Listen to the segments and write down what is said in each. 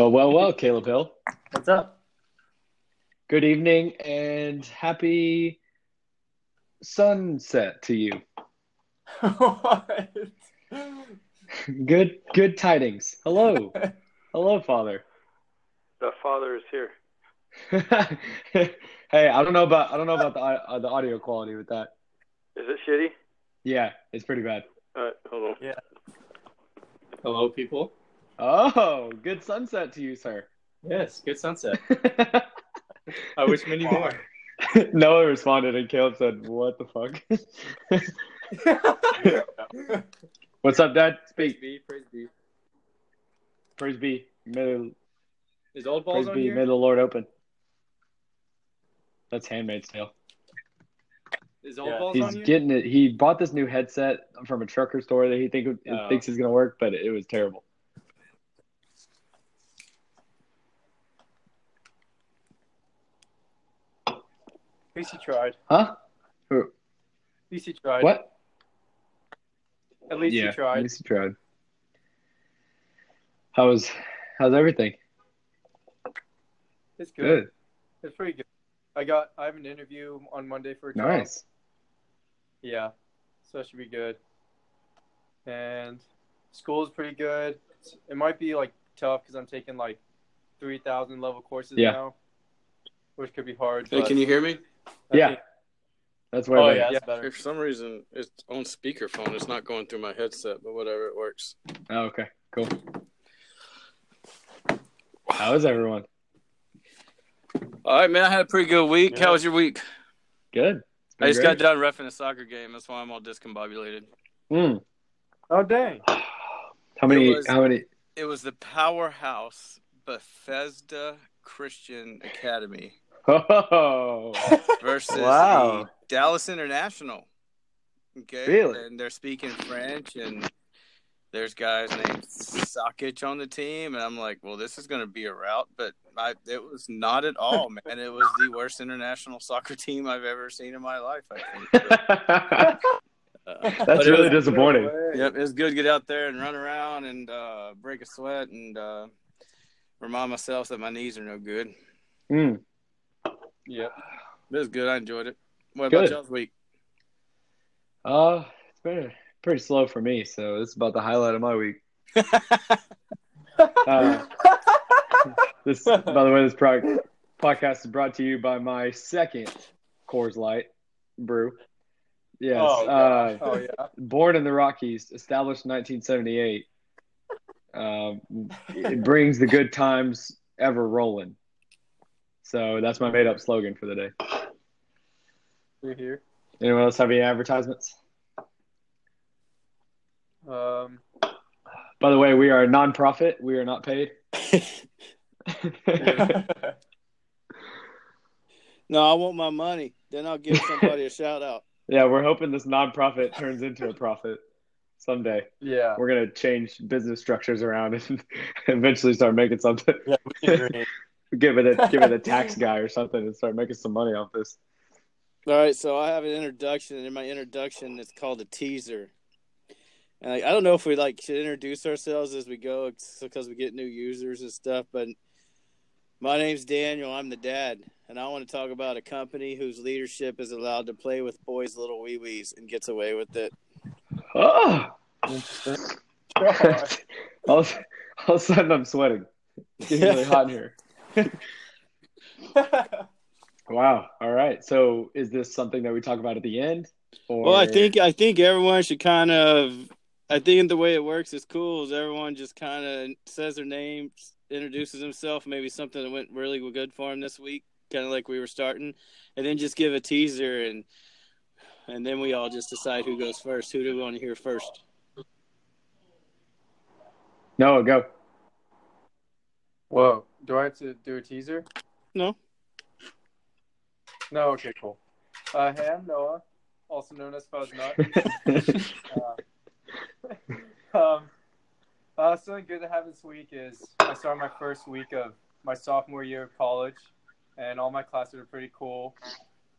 Well, well, well, Caleb Hill. What's up? Good evening and happy sunset to you. what? Good, good tidings. Hello, hello, Father. The father is here. hey, I don't know about I don't know about the uh, the audio quality with that. Is it shitty? Yeah, it's pretty bad. All right, hold on. Yeah. Hello, people. Oh, good sunset to you, sir. Yes, good sunset. I wish many more. Noah responded, and Caleb said, "What the fuck? What's up, Dad? praise Speak. be, praise be. Praise be. May Is old praise balls on be. here? May the Lord open. That's Handmaid's Tale. Is old Yeah. balls He's on here? getting it. He bought this new headset from a trucker store that he think Oh. thinks is gonna work, but it was terrible. Least he tried. Huh? At least he tried. What? At least yeah, he tried. At least he tried. How's how's everything? It's good. Good. It's pretty good. I got. I have an interview on Monday for a job. Nice. Yeah, so that should be good. And school is pretty good. It might be like tough because I'm taking like three thousand level courses Yeah. now, which could be hard. Hey, but can you hear me? I Yeah. think- That's where. Oh the- yeah, better. for some reason it's on speakerphone, it's not going through my headset, but whatever, it works. Oh, okay. Cool. How is everyone? All right, man. I had a pretty good week. Yeah. How was your week? Good. I just great. got done refing a soccer game. That's why I'm all discombobulated. Mm. Oh dang! How many? Was- How many? It was the powerhouse Bethesda Christian Academy Oh, versus Wow. the Dallas International. Okay, Really? and they're speaking French, and there's guys named Sakic on the team, and I'm like, well, this is going to be a rout, but I, it was not at all, man. It was the worst international soccer team I've ever seen in my life. I think. Uh, that's really was- disappointing. Yep, it was good to get out there and run around and uh, break a sweat and uh, remind myself that my knees are no good. Mm. Yep. This was good. I enjoyed it. What about y'all's week? Uh, it's been pretty slow for me, so this is about the highlight of my week. Uh, this, by the way, this pro- podcast is brought to you by my second Coors Light brew. Yes, Oh, uh, oh yeah. born in the Rockies, established in 1978. Um, it brings the good times ever rolling. So that's my made-up slogan for the day. We're here. Anyone else have any advertisements? Um. By the way, we are a non-profit. We are not paid. No, I want my money. Then I'll give somebody a shout out. yeah, we're hoping this non-profit turns into a profit someday. yeah. We're gonna change business structures around and eventually start making something. Yeah. We agree. give it a give it a tax guy or something and start making some money off this. All right, so I have an introduction, and in my introduction, it's called a teaser. And like, I don't know if we like should introduce ourselves as we go, because we get new users and stuff. But my name's Daniel. I'm the dad, and I want to talk about a company whose leadership is allowed to play with boys' little wee wees and gets away with it. Oh, all, of- all of a sudden I'm sweating. It's getting really hot in here. Wow. All right. So is this something that we talk about at the end? Or Well, I think I think everyone should kind of. I think the way it works is cool. Is everyone just kind of says their name, introduces himself, maybe something that went really good for him this week, kind of like we were starting, and then just give a teaser and and then we all just decide who goes first. Who do we want to hear first? No, go. Whoa. Do I have to do a teaser? No. No. Okay. Cool. Uh, hey, I'm Noah, also known as Fuzz Nut. Uh, um, uh, something good that happened this week is I started my first week of my sophomore year of college, and all my classes are pretty cool.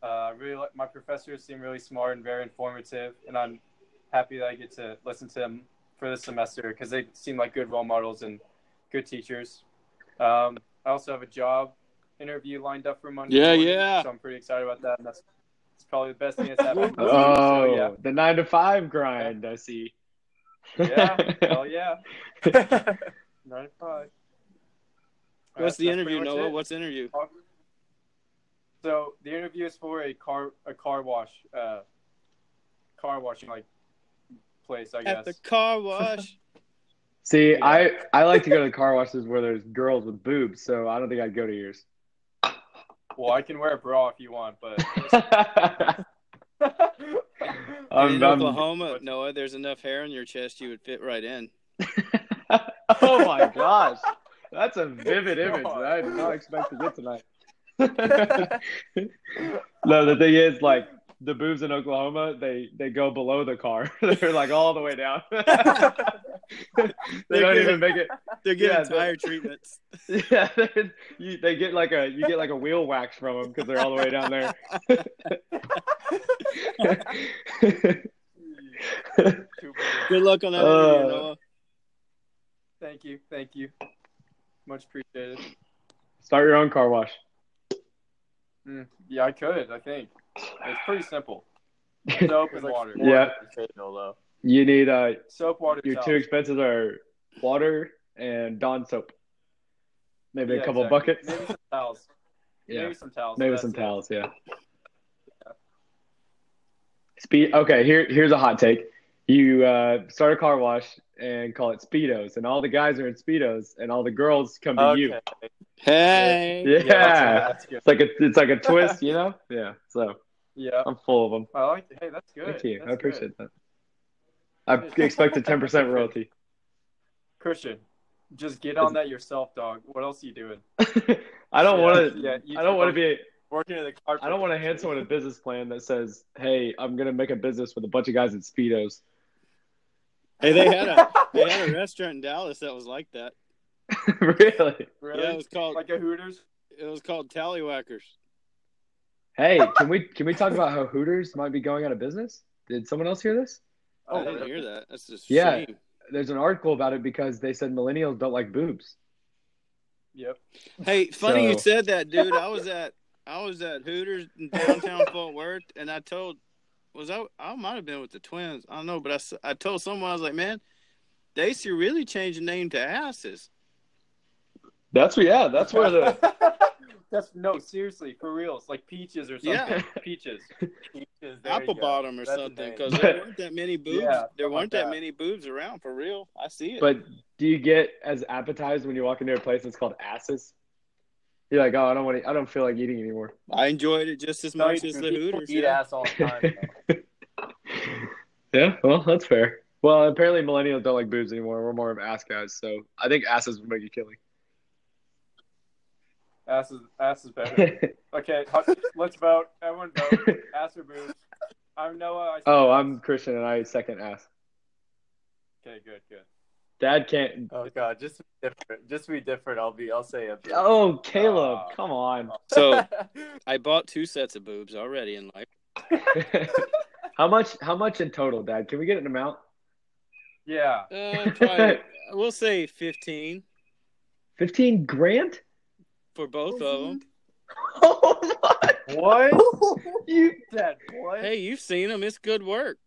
Uh, I really like my professors seem really smart and very informative, and I'm happy that I get to listen to them for this semester because they seem like good role models and good teachers. Um, I also have a job interview lined up for Monday. Yeah, morning, yeah. So I'm pretty excited about that. And that's, that's probably the best thing that's happened. Oh, So, yeah. the nine to five grind. I see. Yeah. Hell yeah. Nine to five. What's That's- the interview, pretty Noah? it. What's the interview? So the interview is for a car a car wash uh car washing like place I guess. At the car wash. See, Yeah. I I like to go to the car washes where there's girls with boobs, so I don't think I'd go to yours. Well, I can wear a bra if you want, but I'm- in I'm- Oklahoma, Noah, there's enough hair on your chest you would fit right in. oh my gosh, that's a vivid image that I did not expect to get tonight. no, the thing is, like the boobs in Oklahoma, they they go below the car. They're like all the way down. they don't even make it. They're getting Yeah, the- tire treatments. Yeah, they're- you, they get like a you get like a wheel wax from them because they're all the way down there. Good luck on that Uh, interview, Noah. thank you, thank you. Much appreciated. Start your own car wash. Mm, yeah, I could, I think. It's pretty simple. Soap and water. Yeah. You need uh Soap, water, your towels. two expenses are water and Dawn soap. Maybe Yeah, a couple exactly. buckets. Maybe some towels. Yeah, Maybe some towels. maybe That's some it. towels. Yeah. Speed. Okay, here here's a hot take. You uh, start a car wash and call it Speedos, and all the guys are in Speedos, and all the girls come to you. Hey. Yeah, that's, that's it's like a it's like a twist, you know. Yeah, so Yeah, I'm full of them. I like. Hey, that's good. Thank you. That's I appreciate good. that. I expect a ten percent royalty. Christian, just get on that yourself, dog. What else are you doing? I don't Yeah, want to. yeah, you I don't want to be. Working in the car. I don't want to hand someone a business plan that says, "Hey, I'm gonna make a business with a bunch of guys in speedos." Hey, they had a they had a restaurant in Dallas that was like that. really? Really? Yeah, it was called like a Hooters. it was called Tallywhackers. Hey, can we can we talk about how Hooters might be going out of business? Did someone else hear this? Oh, I didn't really? hear that. That's just Yeah. shame. There's an article about it because they said millennials don't like boobs. Yep. Hey, funny you said that, dude. I was at I was at Hooters in downtown Fort Worth, and I told was I I might have been with the twins. I don't know, but I, I told someone I was like, man, they should really change the name to asses. That's yeah. That's where the That's no, seriously, for reals, like peaches or something. Yeah. Peaches. Peaches, Apple bottom or That's something because there weren't that many boobs. Yeah, there weren't like that that. many boobs around for real. I see it. But do you get as appetized when you walk into a place that's called asses? You're like, oh, I don't want to. I don't feel like eating anymore. I enjoyed it just as much as the Hooters. Eat yeah. ass all the time. yeah, well, that's fair. Well, apparently millennials don't like boobs anymore. We're more of ass guys, so I think asses would make you killing. Ass is ass is better. Okay, let's vote. Everyone vote. Ass or boobs? I'm Noah. I oh, ass. I'm Christian and I second ass. Okay, good, good. Dad can't. oh god, just be different. Just be different. I'll be. I'll say a. Oh, Caleb, Ah. come on. So I bought two sets of boobs already in life. how much? How much in total, Dad? Can we get an amount? Yeah. Uh, probably, we'll say fifteen. Fifteen grand? for both of them. Oh my! What? You Dad, what? Hey, you've seen them. It's good work.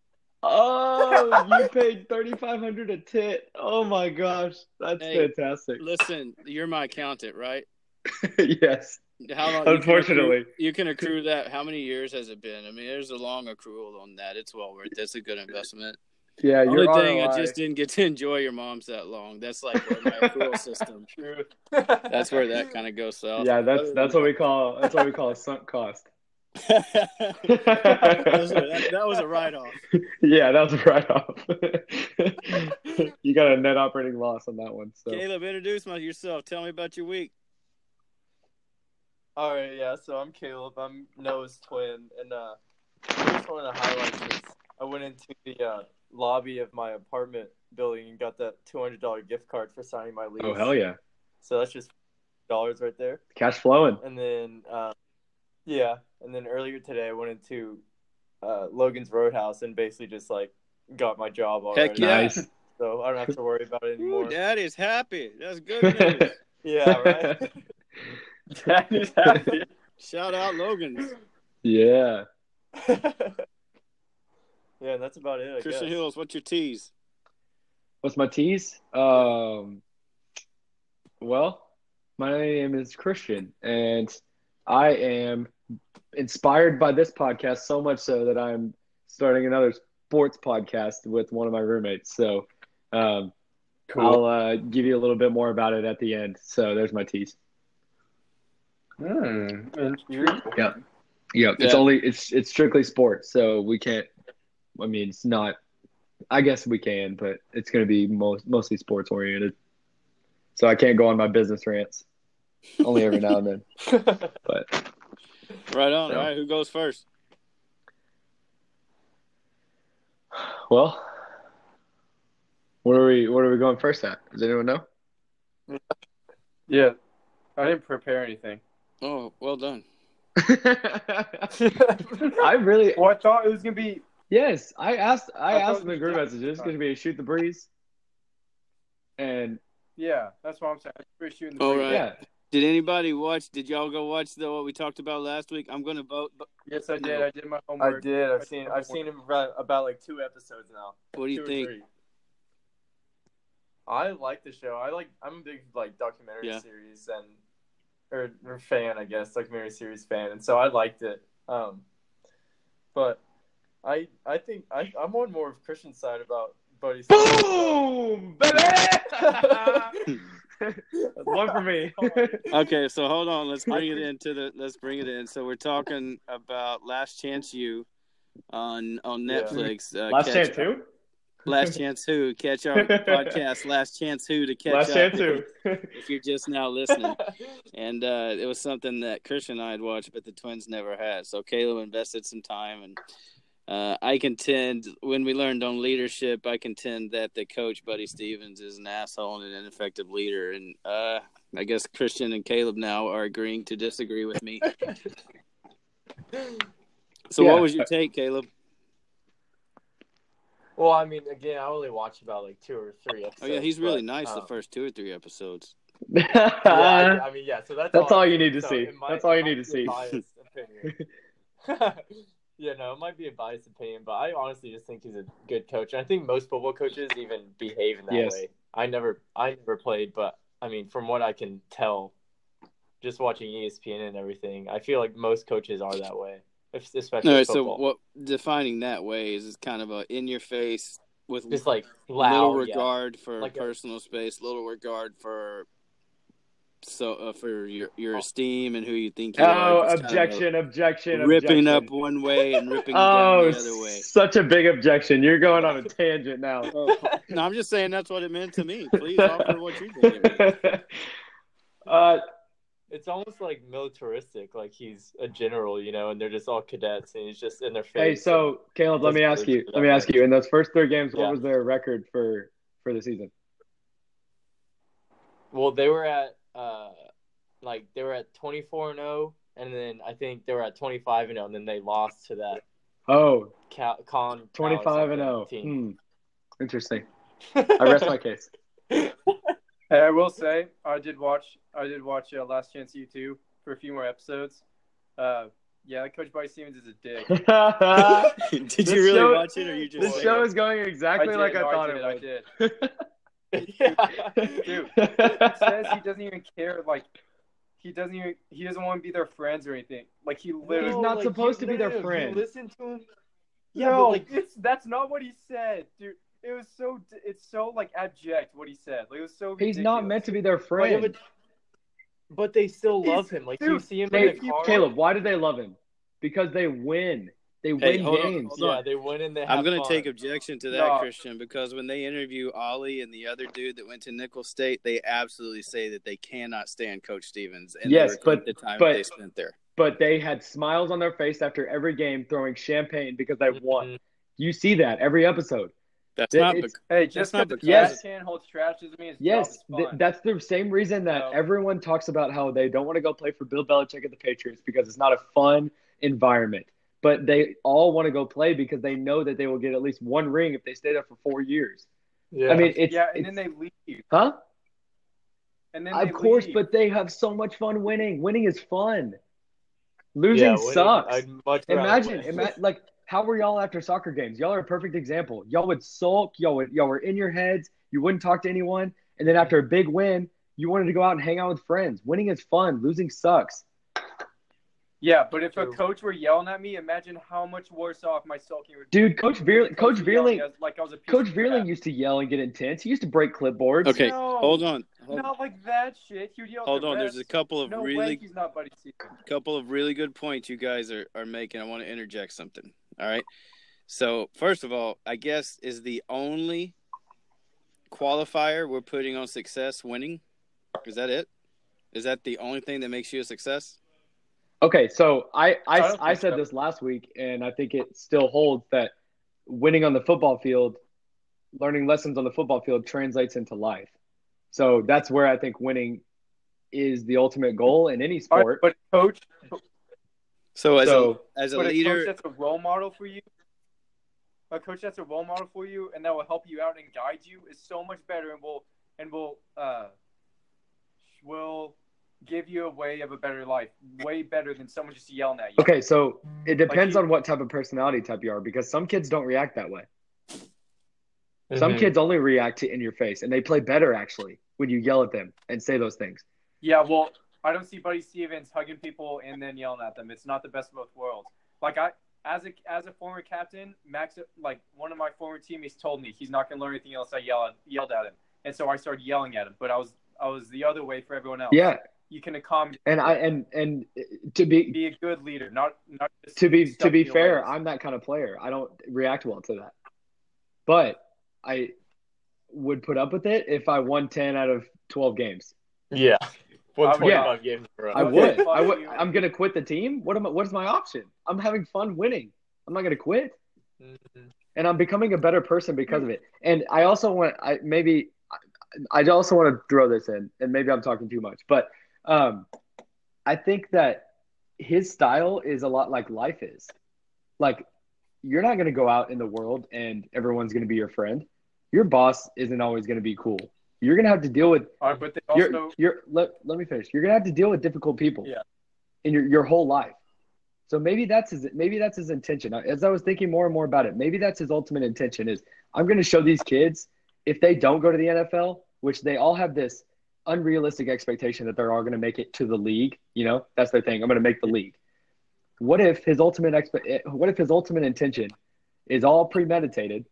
Oh, you paid thirty five hundred a tit. Oh my gosh, that's Hey. fantastic. Listen, you're my accountant, right? yes, How long? you can Unfortunately. accrue- you can accrue that. How many years has it been? I mean, there's a long accrual on that. It's well worth. That's a good investment. yeah. You're. Only Your thing, I just didn't get to enjoy your mom's that long. That's like where my accrual system. Truth. That's where that kind of goes south. Yeah, that's that's what we call that's what we call a sunk cost. That, was a, that, that was a write-off. yeah, that was a write off. you got a net operating loss on that one. So Caleb, introduce my, yourself. Tell me about your week. All right, yeah. So I'm Caleb. I'm Noah's twin, and uh, I just wanted to highlight this. I went into the uh, lobby of my apartment building and got that two hundred dollar gift card for signing my lease. Oh hell yeah. So that's just dollars right there. Cash flowing. And then, uh, yeah, and then earlier today I went into uh, Logan's Roadhouse and basically just like got my job already. Heck yeah. Nice. So I don't have to worry about it Ooh, anymore. Daddy's happy. That's good news. Yeah, right. Daddy's happy. Shout out Logan's. yeah. yeah, that's about it. I Christian guess. Hills, what's your tease? What's my tease? Um, well, my name is Christian, and I am inspired by this podcast so much so that I'm starting another sports podcast with one of my roommates. So, um, I'll uh, give you a little bit more about it at the end. So there's my tease. Hmm. Yeah. Yeah, it's Yeah. only it's it's strictly sports, so we can't. I mean, it's not. I guess we can, but it's going to be most mostly sports oriented. So I can't go on my business rants. Only every now and then. But Right on. So- All right, who goes first? well, what are we what are we going first at? Does anyone know? Yeah. I didn't prepare anything. Oh, well done. I really Well, I thought it was gonna be. yes. I asked I I asked in the group just- messages. It's going to be a shoot the breeze, and Yeah, that's what I'm saying. We're shooting the All breeze. right. yeah, Did anybody watch? Did y'all go watch the what we talked about last week? I'm gonna vote. But Yes, I did. I did my homework. I did. I I've did seen. I've seen him about, about like two episodes now. what do you Two think? three. I like the show. I like. I'm a big like documentary Yeah. series and or, or fan, I guess, documentary series fan, and so I liked it. Um, but I I think I I'm on more of Christian's side about Buddy. boom, baby. That's one for me. Okay, so hold on. Let's bring it into the. Let's bring it in. So we're talking about Last Chance U on on Yeah. Netflix. Uh, Last catch- chance who? Last Chance Who. Catch our podcast. Last Chance Who to catch Last up chance who? if you're just now listening. and uh, it was something that Christian and I had watched, but the twins never had. So Caleb invested some time, and uh, I contend when we learned on leadership, I contend that the coach Buddy Stephens is an asshole and an ineffective leader, and uh, I guess Christian and Caleb now are agreeing to disagree with me. So, Yeah. what was your take, Caleb? well, I mean, again, I only watched about like two or three episodes. Oh yeah, he's really but, nice the um, first two or three episodes. Yeah, I, I mean, yeah. So that's That's all you need to so see. it might- That's all you need to be a see. yeah, no, it might be a biased opinion, but I honestly just think he's a good coach. And I think most football coaches even behave in that Yes. way. I never, I never played, but I mean, from what I can tell, just watching ESPN and everything, I feel like most coaches are that way, if- especially All right, so what defining that way is, kind of a in your face with just like loud, little yeah. regard for Like a- personal space, little regard for so uh, for your your Oh. esteem and who you think you Oh, are. Just kind of objection, objection, ripping objection. up one way and ripping Oh, down the other way. such a big objection. You're going on a tangent now. Oh, no, I'm just saying that's what it meant to me. Please offer what you think. It uh, It's almost like militaristic, like he's a general, you know, and they're just all cadets, and he's just in their face. hey, so Caleb, let me ask you. Let me ask you. In those first three games, what Yeah. was their record for for the season? Well, they were at uh, like they were at twenty four and zero, and then I think they were at twenty five and zero, and then they lost to that Oh, Cal- Con 25 and Cal 0. team. Hmm. Interesting. I rest my case. Hey, I will say I did watch. I did watch uh, Last Chance U two for a few more episodes. Uh, yeah, Coach Buddy Stevens is a dick. Did This you really show- watch it, or you just? saying show it? is going exactly did, like I no, thought did, it I would. did. yeah. Dude, He says he doesn't even care. Like he doesn't even. He doesn't want to be their friends or anything. Like he literally. He's not supposed to be their no, no, friend. You listen to him. Yeah, Yeah, no, like it's that's not what he said, dude. It was so. It's so like abject what he said. Like it was so. He's not meant to be their friend. yeah, but, but they still He's- love him. Like you see him Hey, in the car. Caleb, why do they love him? Because they win. They Hey, win hold on, games. hold Yeah, on. they win and they have I'm going to take objection to that, No. Christian, because when they interview Ollie and the other dude that went to Nicholls State, they absolutely say that they cannot stand Coach Stephens and Yes, but- the time but- they spent there. But they had smiles on their face after every game, throwing champagne because they won. Mhm. You see that every episode. That's It- not it's- bec- Hey, just not because the trash can holds trash doesn't mean his Yes, th- that's the same reason that No. everyone talks about how they don't want to go play for Bill Belichick at the Patriots because it's not a fun environment. But they all want to go play because they know that they will get at least one ring if they stay there for four years. Yeah. I mean, it's, yeah, and it's then they leave. huh? and then Of course, leave. but they have so much fun winning. Winning is fun. Losing Yeah, winning, sucks. I'd much Imagine, win. imagine, like, how were y'all after soccer games? Y'all are a perfect example. Y'all would sulk. Y'all would, y'all were in your heads. You wouldn't talk to anyone. And then after a big win, you wanted to go out and hang out with friends. Winning is fun. Losing sucks. Yeah, but if a coach were yelling at me, imagine how much worse off my sulking would. Dude, Coach Veerling, Coach Veerling, like I was a piece Coach Veerling used to yell and get intense. He used to break clipboards. Okay, No. hold on. Hold, Not like that shit. He would yell. hold the on. There's a couple of no way really he's not Buddy Steven. couple of really good points you guys are, are making. I want to interject something. All right. So first of all, I guess is the only qualifier we're putting on success winning. Is that it? Is that the only thing that makes you a success? Okay, so I I, I I, said so. this last week, and I think it still holds that winning on the football field, learning lessons on the football field translates into life. So that's where I think winning is the ultimate goal in any All right, sport. but coach, So as So- a as a but a coach leader, that's a role model for you, a coach that's a role model for you, and that will help you out and guide you is so much better, and will and will uh will give you a way of a better life, way better than someone just yelling at you. Okay, so it depends you- on what type of personality type you are because some kids don't react that way. Some Mhm. kids only react to in your face, and they play better actually when you yell at them and say those things. Yeah, well, I don't see Buddy Stephens hugging people and then yelling at them. It's not the best of both worlds. Like I, as a as a former captain, Max, like one of my former teammates told me he's not gonna learn anything else. I yelled yelled at him, and so I started yelling at him. But I was I was the other way for everyone else. Yeah, you can accommodate, and I and and to be be a good leader, not not just to be to be fair, ways. I'm that kind of player. I don't react well to that. But I would put up with it if I won 10 out of 12 games. Yeah. Won I would- 25 games in a. I would. I would. I'm going to quit the team. What am I, what is my option? I'm having fun winning. I'm not going to quit. Mhm. And I'm becoming a better person because of it. And I also want I maybe I I also want to throw this in and maybe I'm talking too much, but um I think that his style is a lot like life is. Like you're not going to go out in the world and everyone's going to be your friend. Your boss isn't always going to be cool. You're going to have to deal with All right, but they you're, also you're let, let me finish. You're going to have to deal with difficult people Yeah. in your, your whole life. So maybe that's his maybe that's his intention. As I was thinking more and more about it, maybe that's his ultimate intention is I'm going to show these kids if they don't go to the NFL, which they all have this unrealistic expectation that they're all going to make it to the league, you know? That's their thing. I'm going to make the league. What if his ultimate expe- what if his ultimate intention is all premeditated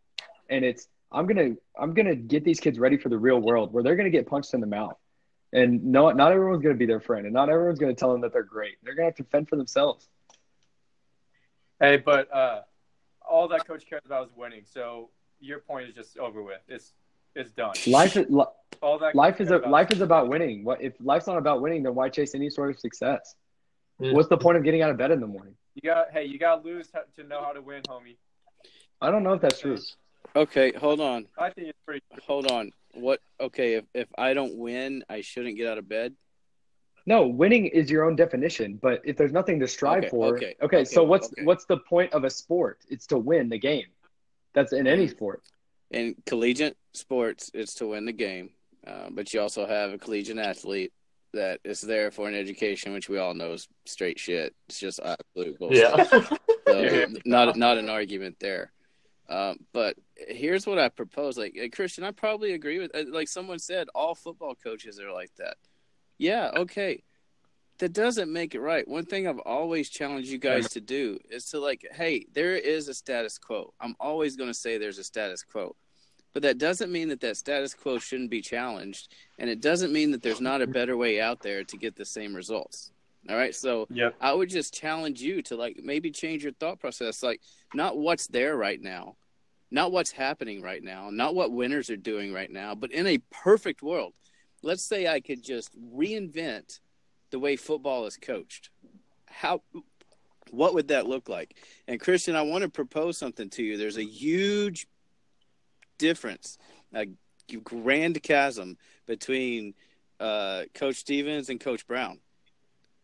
and it's I'm going to I'm going to get these kids ready for the real world where they're going to get punched in the mouth. And no not everyone's going to be their friend and not everyone's going to tell them that they're great. They're going to have to fend for themselves. hey, but uh, all that coach cares about is winning. So your point is just over with. It's it's done. Life is li- All that life is a, life is about winning. What if life's not about winning? Then why chase any sort of success? Mm. What's the point of getting out of bed in the morning? You got hey, you got to lose to to know how to win, homie. I don't know if that's true. okay, hold on, I think it's pretty. hold on. What? Okay, if if I don't win, I shouldn't get out of bed. No, winning is your own definition, but if there's nothing to strive Okay, for, okay, okay, okay, so what's okay. what's the point of a sport? It's to win the game. That's in any sport. In collegiate sports, it's to win the game, uh, but you also have a collegiate athlete that is there for an education, which we all know is straight shit. It's just absolute bullshit. Yeah. So Yeah. not not an argument there. Um, but here's what I propose. Like uh, Christian, I probably agree with. Like someone said, all football coaches are like that. Yeah, okay. That doesn't make it right. One thing I've always challenged you guys to do is to like, hey, there is a status quo. I'm always going to say there's a status quo. But that doesn't mean that that status quo shouldn't be challenged, and it doesn't mean that there's not a better way out there to get the same results. All right, so Yep. I would just challenge you to like maybe change your thought process. Like not what's there right now, not what's happening right now, not what winners are doing right now, but in a perfect world, let's say I could just reinvent the way football is coached. How what would that look like? And Christian, I want to propose something to you. There's a huge difference, a grand chasm between uh, Coach Stevens and Coach Brown.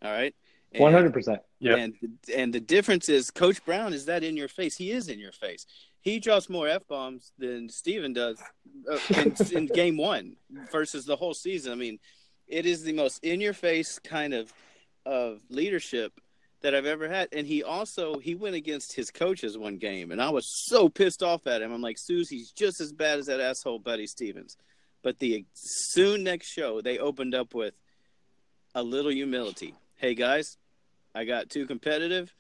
All right. One hundred percent. Yeah. and and the difference is Coach Brown is that in your face. He is in your face. He drops more f bombs than Steven does uh, in, in game one versus the whole season. I mean, It is the most in your face kind of of leadership that I've ever had. And he also he went against his coaches one game, and I was so pissed off at him. I'm like, Susie's just as bad as that asshole Buddy Stephens. But the soon next show, they opened up with a little humility. Hey guys, I got too competitive.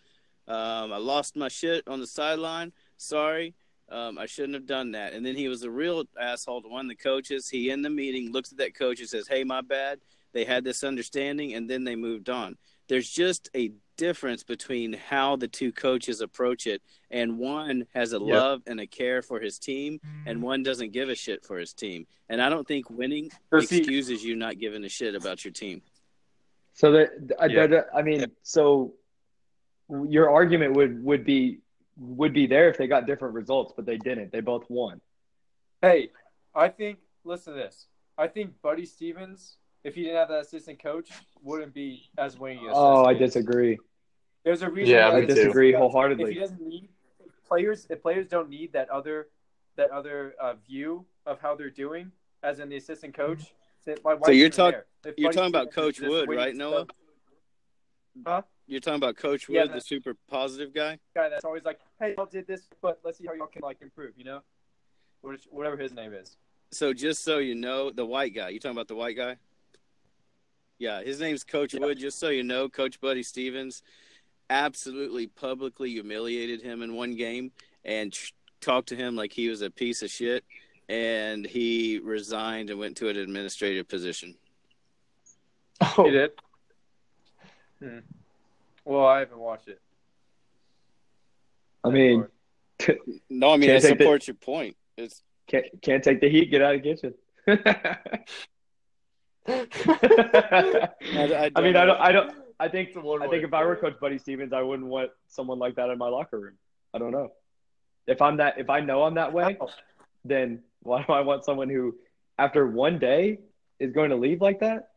Um, I lost my shit on the sideline. Sorry. Um, I shouldn't have done that. And then he was a real asshole to one of the coaches. He in the meeting looks at that coach and says, "Hey, my bad." They had this understanding, and then they moved on. There's just a difference between how the two coaches approach it, and one has a Yep. love and a care for his team, and mm-hmm. one doesn't give a shit for his team. And I don't think winning So see- excuses you not giving a shit about your team. So that I, Yeah. that- I mean, so your argument would would be would be there if they got different results, but they didn't. They both won. Hey, I think. Listen to this. I think Buddy Stephens, if he didn't have that assistant coach, wouldn't be as winning. as Oh, I disagree. There's a reason. Yeah, why I me this too. disagree If he wholeheartedly. doesn't need players, if players don't need that other that other uh, view of how they're doing, as in the assistant coach, why, why So you're even talk- you're talking about Coach Wood, right, Noah? Huh? You're talking about Coach Wood, Yeah, the super positive guy. Guy that's always like, hey, y'all did this, but let's see how y'all can like improve. You know, Which- whatever his name is. So just so you know, the white guy. You talking about the white guy? Yeah, his name's Coach Yeah. Wood. Just so you know, Coach Buddy Stephens absolutely publicly humiliated him in one game and tr- talked to him like he was a piece of shit. And he resigned and went to an administrative position. Oh, He did. Hmm. Well, I haven't watched it. I mean, No, I mean Can't I take the- your point. It's can't can't take the heat. Get out of the kitchen. I, I, I mean, I don't. I don't. I think. It's one I think if I were for Coach Buddy Stephens, I wouldn't want someone like that in my locker room. I don't hmm. know. If I'm that, if I know I'm that way, then why do I want someone who, after one day, is going to leave like that?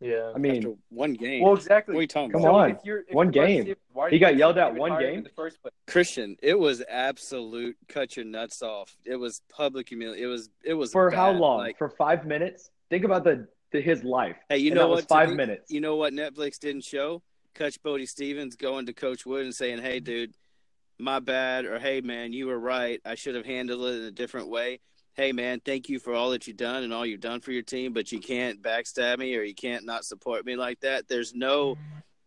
Yeah. I mean, after one game. Well, exactly. what are you talking Come about? on. If you're, if One game. Stephens, He got yelled at one game? the first place? Christian, it was absolute cut your nuts off. It was public humiliation. It was it was for how long? Like, for five minutes? Think about the, the his life. hey, you And know what? five today- minutes. You know what Netflix didn't show? Coach Buddy Stephens going to Coach Wood and saying, "Hey, dude, my bad," or "Hey, man, you were right. I should have handled it in a different way." Hey, man, thank you for all that you've done and all you've done for your team, but you can't backstab me or you can't not support me like that. There's no,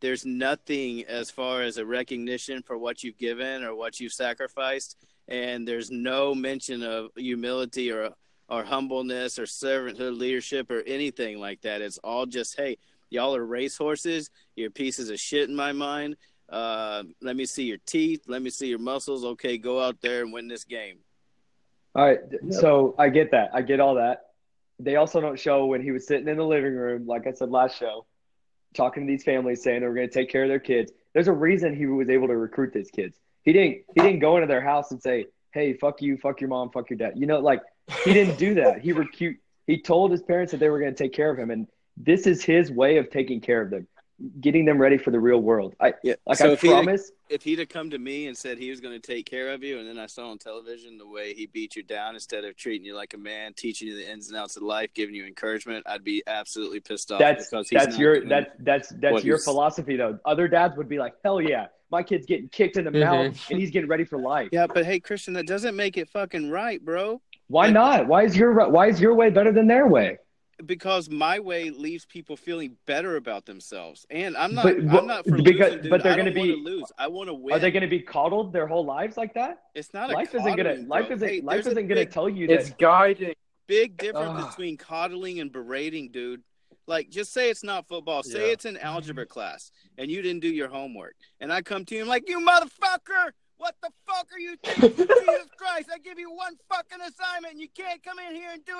there's nothing as far as a recognition for what you've given or what you've sacrificed, and there's no mention of humility or or humbleness or servanthood leadership or anything like that. It's all just, hey, y'all are racehorses. You're pieces of shit in my mind. Uh, let me see your teeth. Let me see your muscles. Okay, go out there and win this game. All right. So I get that. I get all that. They also don't show when he was sitting in the living room, like I said last show, talking to these families saying they were going to take care of their kids. There's a reason he was able to recruit these kids. He didn't. He didn't go into their house and say, "Hey, fuck you, fuck your mom, fuck your dad." You know, like he didn't do that. He recruit. He told his parents that they were going to take care of him, and this is his way of taking care of them, getting them ready for the real world. I Yeah. like. so I if he promise. if he'd have come to me and said he was going to take care of you, and then I saw on television the way he beat you down instead of treating you like a man, teaching you the ins and outs of life, giving you encouragement, I'd be absolutely pissed off. That's because he's that's your doing that's that's that's your he's- philosophy though. Other dads would be like, "Hell yeah, my kid's getting kicked in the Mhm. mouth and he's getting ready for life." Yeah, but hey, Christian, that doesn't make it fucking right, bro. Why Like- not? Why is your why is your way better than their way? Because my way leaves people feeling better about themselves, and I'm not. But- I'm not for because- losing, dude. but they're gonna be- lose. I want to win. Are they going to be coddled their whole lives like that? It's not a Life isn't gonna life isn't Hey, life isn't going to tell you It's that. guiding. big difference Ugh. between coddling and berating, dude. Like, just say it's not football. Say Yeah. it's an algebra class, and you didn't do your homework, and I come to you I'm like, "You motherfucker! What the fuck are you thinking? Jesus Christ! I give you one fucking assignment, and you can't come in here and do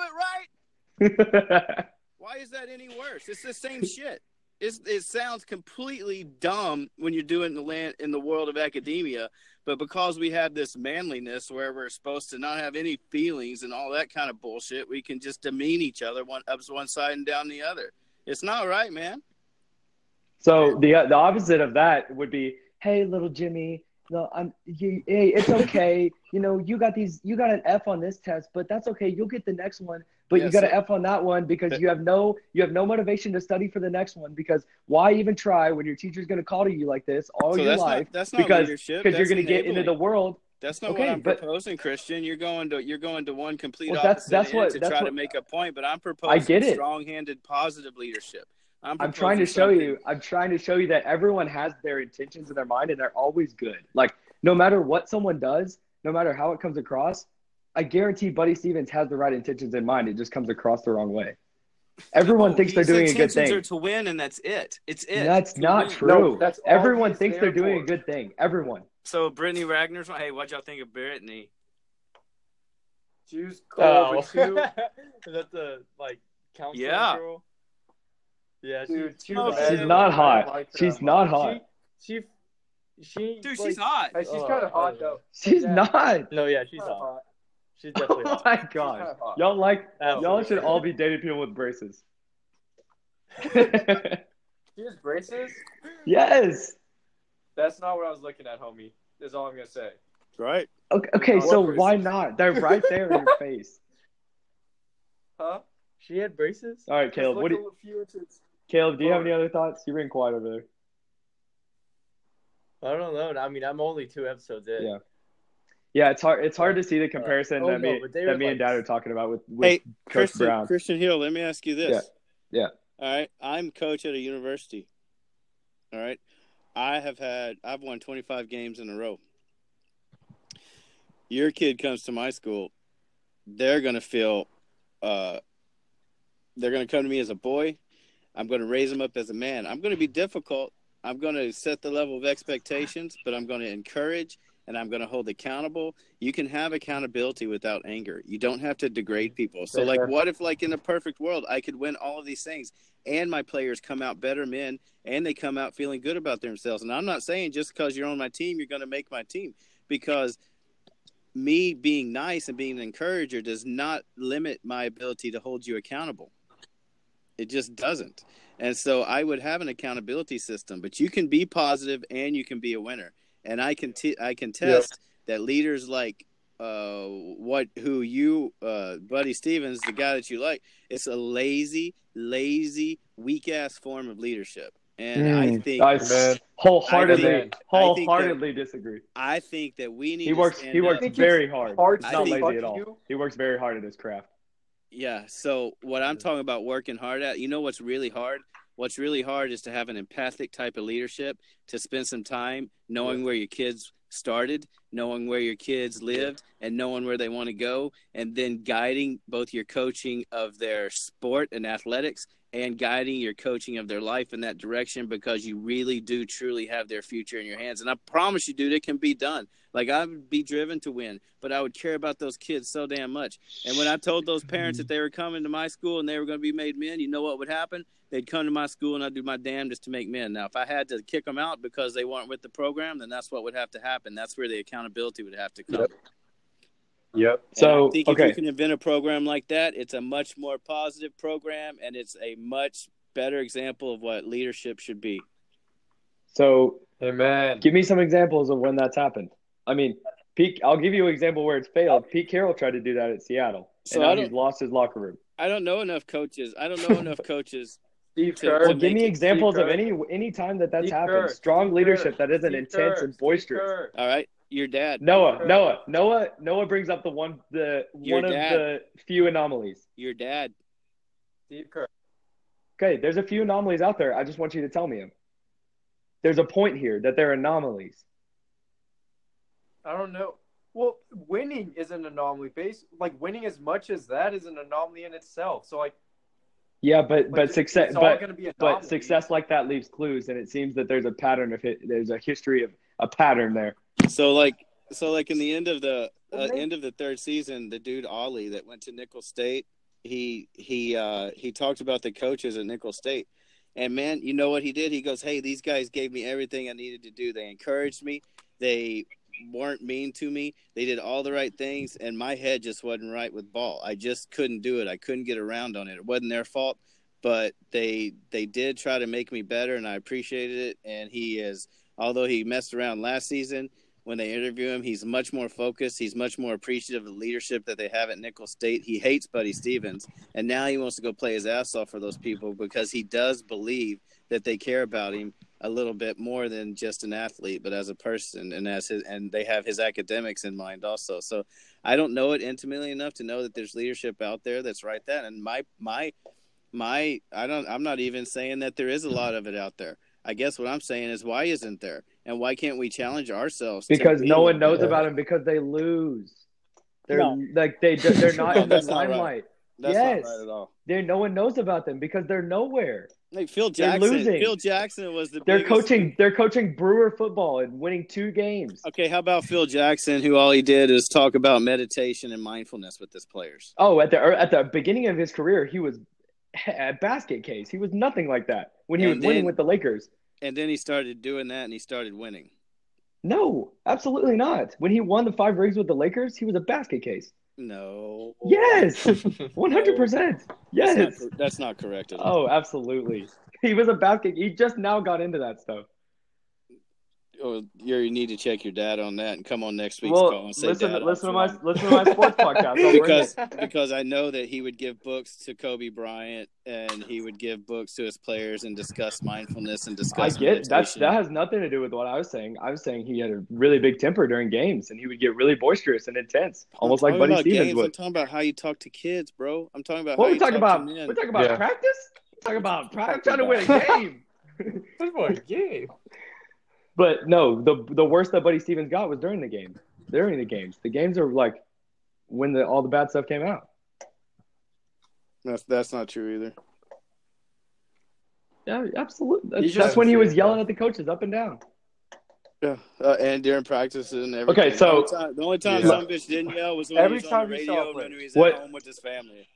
it right. Why is that any worse? It's the same shit. It's, it sounds completely dumb when you're doing the land in the world of academia, but because we have this manliness where we're supposed to not have any feelings and all that kind of bullshit, we can just demean each other one up one side and down the other. It's not right, man. so the the opposite of that would be, "Hey, little Jimmy, no, I'm you, hey, it's okay. you know, you got these you got an F on this test, but that's okay. You'll get the next one. but you got an F on that one because you have no you have no motivation to study for the next one because why even try when your teacher's going to call to you like this all So your that's life not that's not because leadership. because you're going to get into the world. That's not Okay, what I'm but- proposing, Christian. You're going to you're going to one complete Well, opposite that's end what- to that's try to make a point. But I'm proposing get it. strong-handed, positive leadership. I'm, I'm trying to proposing show something- you. I'm trying to show you that everyone has their intentions in their mind, and they're always good. Like no matter what someone does, no matter how it comes across, I guarantee Buddy Stephens has the right intentions in mind. It just comes across the wrong way. Everyone No, thinks they're doing a good intentions thing. Are to win, and that's it. It's it. That's To not win. true. No, that's Everyone thinks they're doing for. a good thing. Everyone. So Brittany Wagner's. Hey, what y'all think of Brittany? She was cool, Oh, but too, is that the like counselor Yeah. girl? Yeah, she, dude, too Oh. She's not hot. like her She's not much. hot. she, she, she, Dude, like- she's hot. Hey, she's Oh, kind of hot though. She's Yeah. not. No, yeah, she's Kinda hot. She's definitely Oh hot. my god. hot. Y'all like Absolutely. y'all should all be dating people with braces. She has braces. yes. That's not what I was looking at, homie. Is all I'm gonna say. Right. Okay, okay so What why not? They're right there in your face. Huh? She had braces. All right, Just Caleb. What do you, little few inches. Caleb? Do you have Oh. any other thoughts? You're being quiet over there. I don't know. I mean, I'm only two episodes in. Yeah. Yeah, it's hard. It's hard to see the comparison oh, that me but they that were me and Dad are talking about with, with Hey, Coach Christian, Brown. Christian Hill, let me ask you this. Yeah. All right. I'm coach at a university. All right. I have had I've won 25 games in a row. Your kid comes to my school, they're going to feel uh they're going to come to me as a boy. I'm going to raise them up as a man. I'm going to be difficult. I'm going to set the level of expectations, but I'm going to encourage and I'm going to hold accountable. You can have accountability without anger. You don't have to degrade people. So, like, what if, like, in a perfect world, I could win all of these things and my players come out better men and they come out feeling good about themselves? And I'm not saying just because you're on my team, you're going to make my team because me being nice and being an encourager does not limit my ability to hold you accountable. It just doesn't. And so I would have an accountability system, but you can be positive and you can be a winner. And I can t- I can test that leaders like uh, what who you uh, Buddy Stephens, the guy that you like, it's a lazy, lazy, weak ass form of leadership. And I Mm, think I Man. wholeheartedly, I think- wholeheartedly disagree. I think that we need He to works. stand He works up. very hard. hard not lazy at all. you. He works very hard at his craft. Yeah. So what I'm talking about working hard at, you know what's really hard? What's really hard is to have an empathic type of leadership, to spend some time knowing where your kids started, knowing where your kids lived, and knowing where they want to go, and then guiding both your coaching of their sport and athletics and guiding your coaching of their life in that direction because you really do truly have their future in your hands. And I promise you, dude, it can be done. Like I would be driven to win, but I would care about those kids so damn much. And when I told those parents that mm-hmm. they were coming to my school and they were going to be made men, you know what would happen? They'd come to my school and I'd do my damnedest to make men. Now, if I had to kick them out because they weren't with the program, then that's what would have to happen. That's where the accountability would have to come. Yep. Yep. And So, I think if you can invent a program like that, it's a much more positive program and it's a much better example of what leadership should be. So Amen. give me some examples of when that's happened. I mean, Pete. I'll give you an example where it's failed. Pete Carroll tried to do that at Seattle, So and I now don't- he's lost his locker room. I don't know enough coaches. I don't know enough coaches. Steve To- Kerr. To give me it- examples Steve of Kerr. any any time that that's Steve happened. Kerr. Strong Steve leadership Kerr. that isn't Steve intense Kerr. and boisterous. All right. Your dad. Noah, Kerr. Noah, Noah, Noah brings up the one the Your one dad. of the few anomalies. Your dad. Steve Kerr. Okay, there's a few anomalies out there. I just want you to tell me them. There's a point here that they're anomalies. I don't know. Well, winning is an anomaly. Base like winning as much as that is an anomaly in itself. So like, Yeah, but like but success but but success like that leaves clues, and it seems that there's a pattern of it. There's a history of a pattern there. So like so like in the end of the uh, end of the third season, the dude Ollie that went to Nicholls State, he he uh he talked about the coaches at Nicholls State. And man, you know what he did? He goes, "Hey, these guys gave me everything I needed to do. They encouraged me. They weren't mean to me. They did all the right things and my head just wasn't right with ball. I just couldn't do it. I couldn't get around on it. It wasn't their fault, but they they did try to make me better and I appreciated it and he is although he messed around last season, when they interview him, he's much more focused. He's much more appreciative of the leadership that they have at Nicholls State. He hates Buddy Stephens, and now he wants to go play his ass off for those people because he does believe that they care about him a little bit more than just an athlete, but as a person, and as his, and they have his academics in mind also. So I don't know it intimately enough to know that there's leadership out there that's right that. And my my my I don't I'm not even saying that there is a lot of it out there. I guess what I'm saying is why isn't there? And why can't we challenge ourselves? because no one knows bit- about him because they lose. They're No. like they they're not No, in the that's not right. limelight. That's yes. not right at all. They no one knows about them because they're nowhere. Like Phil They're Jackson. losing. Phil Jackson was the They're biggest- coaching. They're coaching Brewer football and winning two games. Okay, how about Phil Jackson, who all he did is talk about meditation and mindfulness with his players? Oh, at the er, at the beginning of his career, he was a basket case. He was nothing like that when he And was winning with the Lakers. And then he started doing that, and he started winning. No, absolutely not. When he won the five rings with the Lakers, he was a basket case. No. Yes, one hundred percent. That's Yes. not, that's not correct at all. Oh, absolutely. He was a basket. He just now got into that stuff. Oh, you you need to check your dad on that and come on next week's Well, call and say, listen, Dad, listen to my listen to my sports podcast. Because because I know that he would give books to Kobe Bryant and he would give books to his players and discuss mindfulness and discuss. I get that's that has nothing to do with what I was saying. I was saying he had a really big temper during games, and he would get really boisterous and intense, I'm almost like talking Buddy Stephens games. I'm talking about how you talk to kids, bro. I'm talking about What how we you talk about? We're talking about Yeah. practice. We're talking about practice. I'm trying to win a game. That's what a game. But no, the the worst that Buddy Stephens got was during the game. During the games, the games are like when the all the bad stuff came out. That's that's not true either. Yeah, absolutely. That's, that's when he was yelling though. at the coaches up and down. Yeah, uh, and during practices and everything. Okay, so- the only time, the time Yeah. some bitch didn't yell was when Every he was on time the he saw radio a play. when he was What- at home with his family.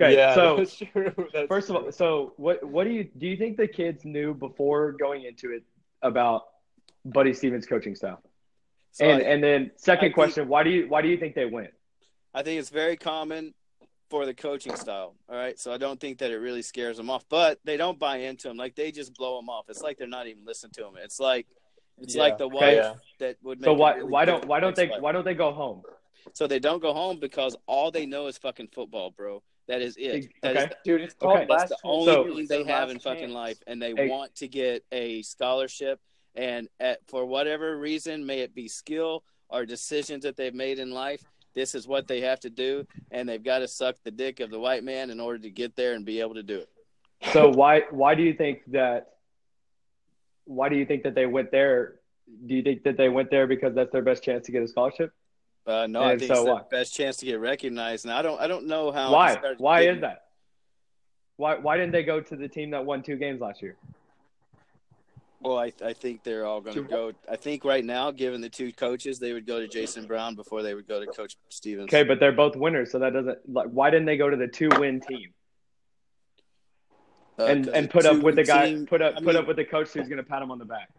Okay, yeah, so that's true. That's First of all, so what what do you do you think the kids knew before going into it about Buddy Stephens' coaching style? So and I, and then second I think- question, why do you why do you think they went? I think it's very common for the coaching style. All right, so I don't think that it really scares them off, but they don't buy into him. Like they just blow him off. It's like they're not even listening to him. It's like it's Yeah. like the wife Okay. Yeah. that would make. So why really why don't why don't they why don't they go home? So they don't go home because all they know is fucking football, bro. That is it. That is Okay. Dude, it's called Okay. That's the only So- thing they have last in fucking chance. life, and they Hey. want to get a scholarship. And at, for whatever reason, may it be skill or decisions that they've made in life, this is what they have to do, and they've got to suck the dick of the white man in order to get there and be able to do it. So why why do you think that why do you think that they went there? Do you think that they went there because that's their best chance to get a scholarship? Uh, no, I think so it's the what? best chance to get recognized, and I don't, I don't know how. why? Why is that? Why why didn't they go to the team that won two games last year? Well, I, I think they're all going to go. I think right now, given the two coaches, they would go to Jason Brown before they would go to Coach Stephens. Okay, but they're both winners, so that doesn't like why didn't they go to the two win team? Uh, and 'cause and put up with the guy, team- put up I put mean, up with the coach who's going to pat him on the back.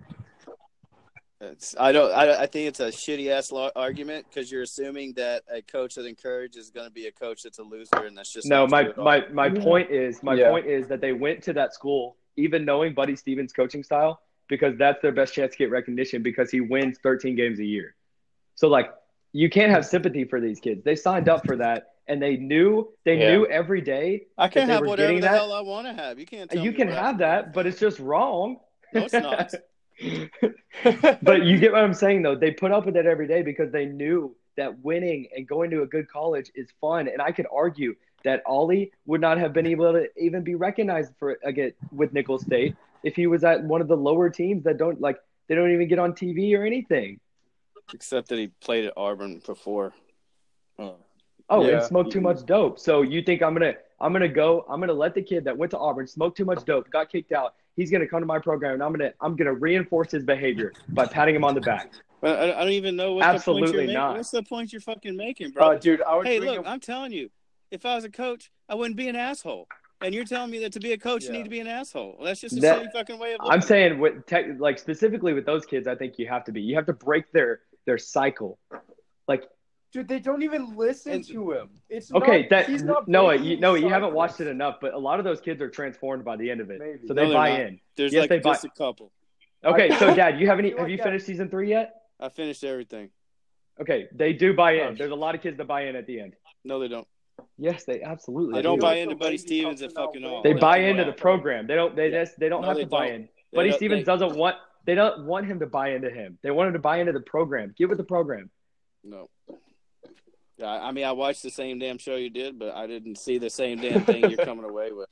It's, I don't. I, I think it's a shitty ass lo- argument because you're assuming that a coach that encourages is going to be a coach that's a loser, and that's just No, my true at all. my my point is my Yeah. point is that they went to that school even knowing Buddy Stephens' coaching style because that's their best chance to get recognition because he wins 13 games a year. So like you can't have sympathy for these kids. They signed up for that and they knew they Yeah. knew every day. I can they have whatever the that- hell I want to have. You can't. Tell You me can have that, but it's just wrong. No, it's not. but you get what I'm saying though. They put up with it every day because they knew that winning and going to a good college is fun. And I could argue that Ollie would not have been able to even be recognized for again with Nicholls State if he was at one of the lower teams that don't like they don't even get on TV or anything. Except that he played at Auburn before. Oh. Oh, Yeah. and smoked too much dope. So you think I'm gonna I'm gonna go I'm gonna let the kid that went to Auburn smoke too much dope, got kicked out. He's gonna come to my program and I'm gonna I'm gonna reinforce his behavior by patting him on the back. But I, I don't even know what the point Absolutely you're making. not. What's the point you're fucking making, bro? uh, dude, I would hey, look, him- I'm telling you, if I was a coach, I wouldn't be an asshole. And you're telling me that to be a coach, you need to be an asshole. Well, that's just a That- silly fucking way of looking I'm saying with tech, like specifically with those kids, I think you have to be. You have to break their their cycle. Like dude, they don't even listen And- to him. It's okay, not, that he's not Noah, breaking you, Noah, you haven't watched it enough, but a lot of those kids are transformed by the end of it, Maybe. so they they're buy not. in. There's Yes, like they buy- just a couple. Okay, so Dad, you have any? Have you finished season three yet? I finished everything. Okay, they do buy Oh, in. There's a lot of kids that buy in at the end. No, they don't. Yes, they absolutely They don't do. buy into Buddy Stephens at fucking all. They buy into the program. They don't. They Yeah. just. They don't No, have they to buy don't. in. They Buddy Stephens they- doesn't want. They don't want him to buy into him. They want him to buy into the program. Get with the program. No. Yeah, I mean, I watched the same damn show you did, but I didn't see the same damn thing you're coming away with.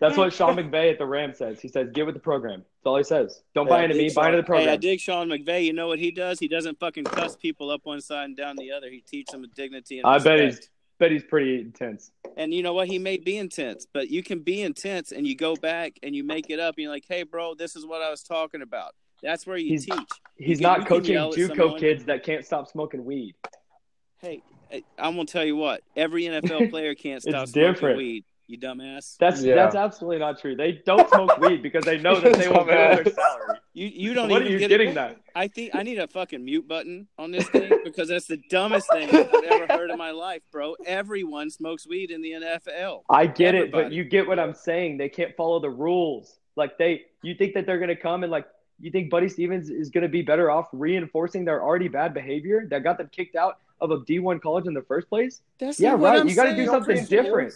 That's what Sean McVay at the Rams says. He says, "Get with the program." That's all he says. Don't buy Hey, I into me. Buy into the Sean- Hey, I program. dig Sean McVay. You know what he does? He doesn't fucking cuss people up one side and down the other. He teaches them the dignity and I bet he's. Bet he's pretty intense. And you know what? He may be intense, but you can be intense and you go back and you make it up and you're like, hey, bro, this is what I was talking about. That's where you He's- teach. He's can- not can coaching JUCO kids that can't stop smoking weed. Hey, I'm going to tell you what. Every NFL player can't stop It's smoking different. weed. You dumbass. That's Yeah. that's absolutely not true. They don't smoke weed because they know that they will blow their salary. You you don't What are even you get getting it. that? I think I need a fucking mute button on this thing because that's the dumbest thing I've ever heard in my life, bro. Everyone smokes weed in the NFL. I get it, but you get what I'm saying. They can't follow the rules. Like they, you think that they're gonna come and like, you think Buddy Stephens is gonna be better off reinforcing their already bad behavior that got them kicked out of a D1 college in the first place? That's Yeah, right. I'm You gotta do something different.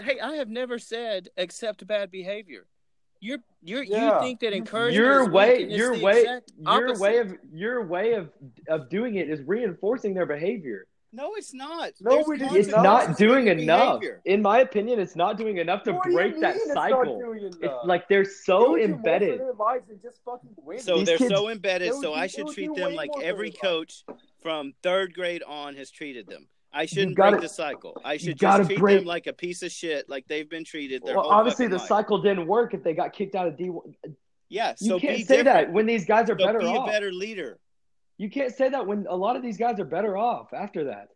Hey, I have never said accept bad behavior. You're you're Yeah. you think that encouragement Your is way, your the way, exact your way of your way of of doing it is reinforcing their behavior. No, it's not. No, it is It's not. not doing enough. behavior. In my opinion, it's not doing enough to What do you break that mean it's not cycle. doing It's like they're so do more embedded. their lives than just. So These they're kids- so embedded. So do- I should treat them like every their coach from third grade on has treated them. I shouldn't gotta- break the cycle. I should just treat break- them like a piece of shit, like they've been treated their Well, obviously, the life. cycle didn't work if they got kicked out of D1. Yeah, You can't be say different. that when these guys are So better be off. a better leader. You can't say that when a lot of these guys are better off after that.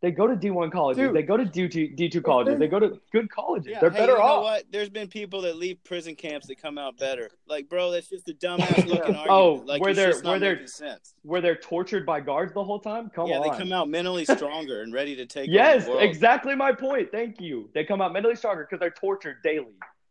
They go to D1 colleges. Dude. they go to D2, D2 colleges. they- They go to good colleges. Yeah, They're hey, better you know off. what? There's been people that leave prison camps that come out better. Like, bro, that's just a dumbass looking Yeah. argument. Oh, like, where they're- where they're- sense. Where they're tortured by guards the whole time? Come yeah, on. Yeah, they come out mentally stronger and ready to take. yes, over the world. exactly my point. Thank you. They come out mentally stronger because they're tortured daily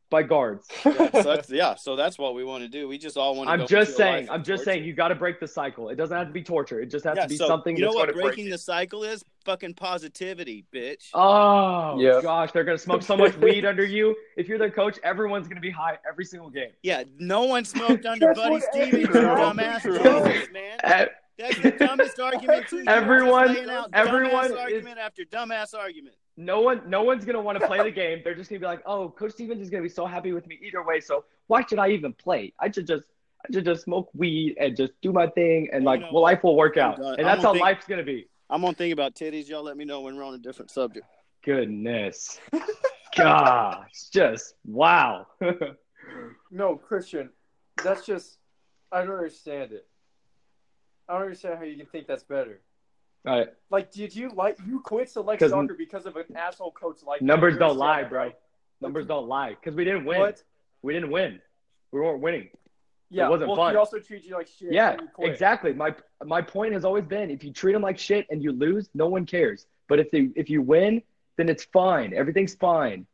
by guards. Yeah, so that's, yeah, so that's what we want to do. We just all want to. I'm go just into a life saying. I'm just torture. saying. You got to break the cycle. It doesn't have to be torture. It just has Yeah, to be so something you know that's what going break. breaking the cycle is? Fucking positivity, bitch. Oh yeah. gosh, they're gonna smoke so much weed under you. If you're their coach, everyone's gonna be high every single game. Yeah, no one smoked under Buddy what Stephens, you every- dumbass. True. Man. Eh, That's the dumbest argument too. You Everyone- just everyone dumbass is- argument after dumbass argument. No one, no one's gonna want to play the game. They're just gonna be like, "Oh, Coach Stephens is gonna be so happy with me either way. So why should I even play? I should just, I should just smoke weed and just do my thing, and You like, know well, life will work out. done. And that's how think- life's gonna be. I'm gonna think about titties. Y'all let me know when we're on a different subject. Goodness, gosh, just wow. No, Christian, that's just I don't understand it. I don't understand how you can think that's better. All right, Like, did you like you quit select 'Cause soccer because of an asshole coach like numbers You don't lie, that, bro. Numbers don't lie because we didn't win. What? We didn't win. We weren't winning. Yeah, it wasn't well, fun. he also treats you like shit. Yeah, and you quit. exactly. My my point has always been if you treat them like shit and you lose, no one cares. But if they if you win, then it's fine. Everything's fine.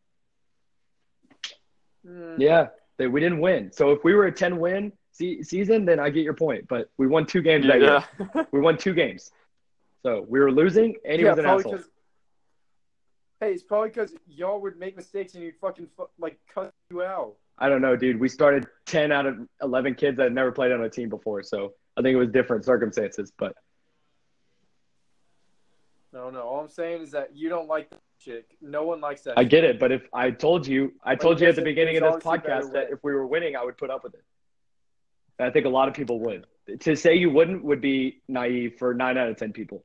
Mm. Yeah, they, we didn't win. So if we were a ten win se- season, then I get your point. But we won two games that year. We won two games. So we were losing, and he yeah, was an asshole. Hey, it's probably because y'all would make mistakes and you'd fucking fu- like cut you out. I don't know, dude. We started ten out of eleven kids that had never played on a team before, so I think it was different circumstances. But No, no. All I'm saying is that you don't like that chick. No one likes that. I get it. But if I told you, I told you at the beginning of this obviously a better podcast that if we were winning, I would put up with it. And I think a lot of people would. To say you wouldn't would be naive for nine out of ten people.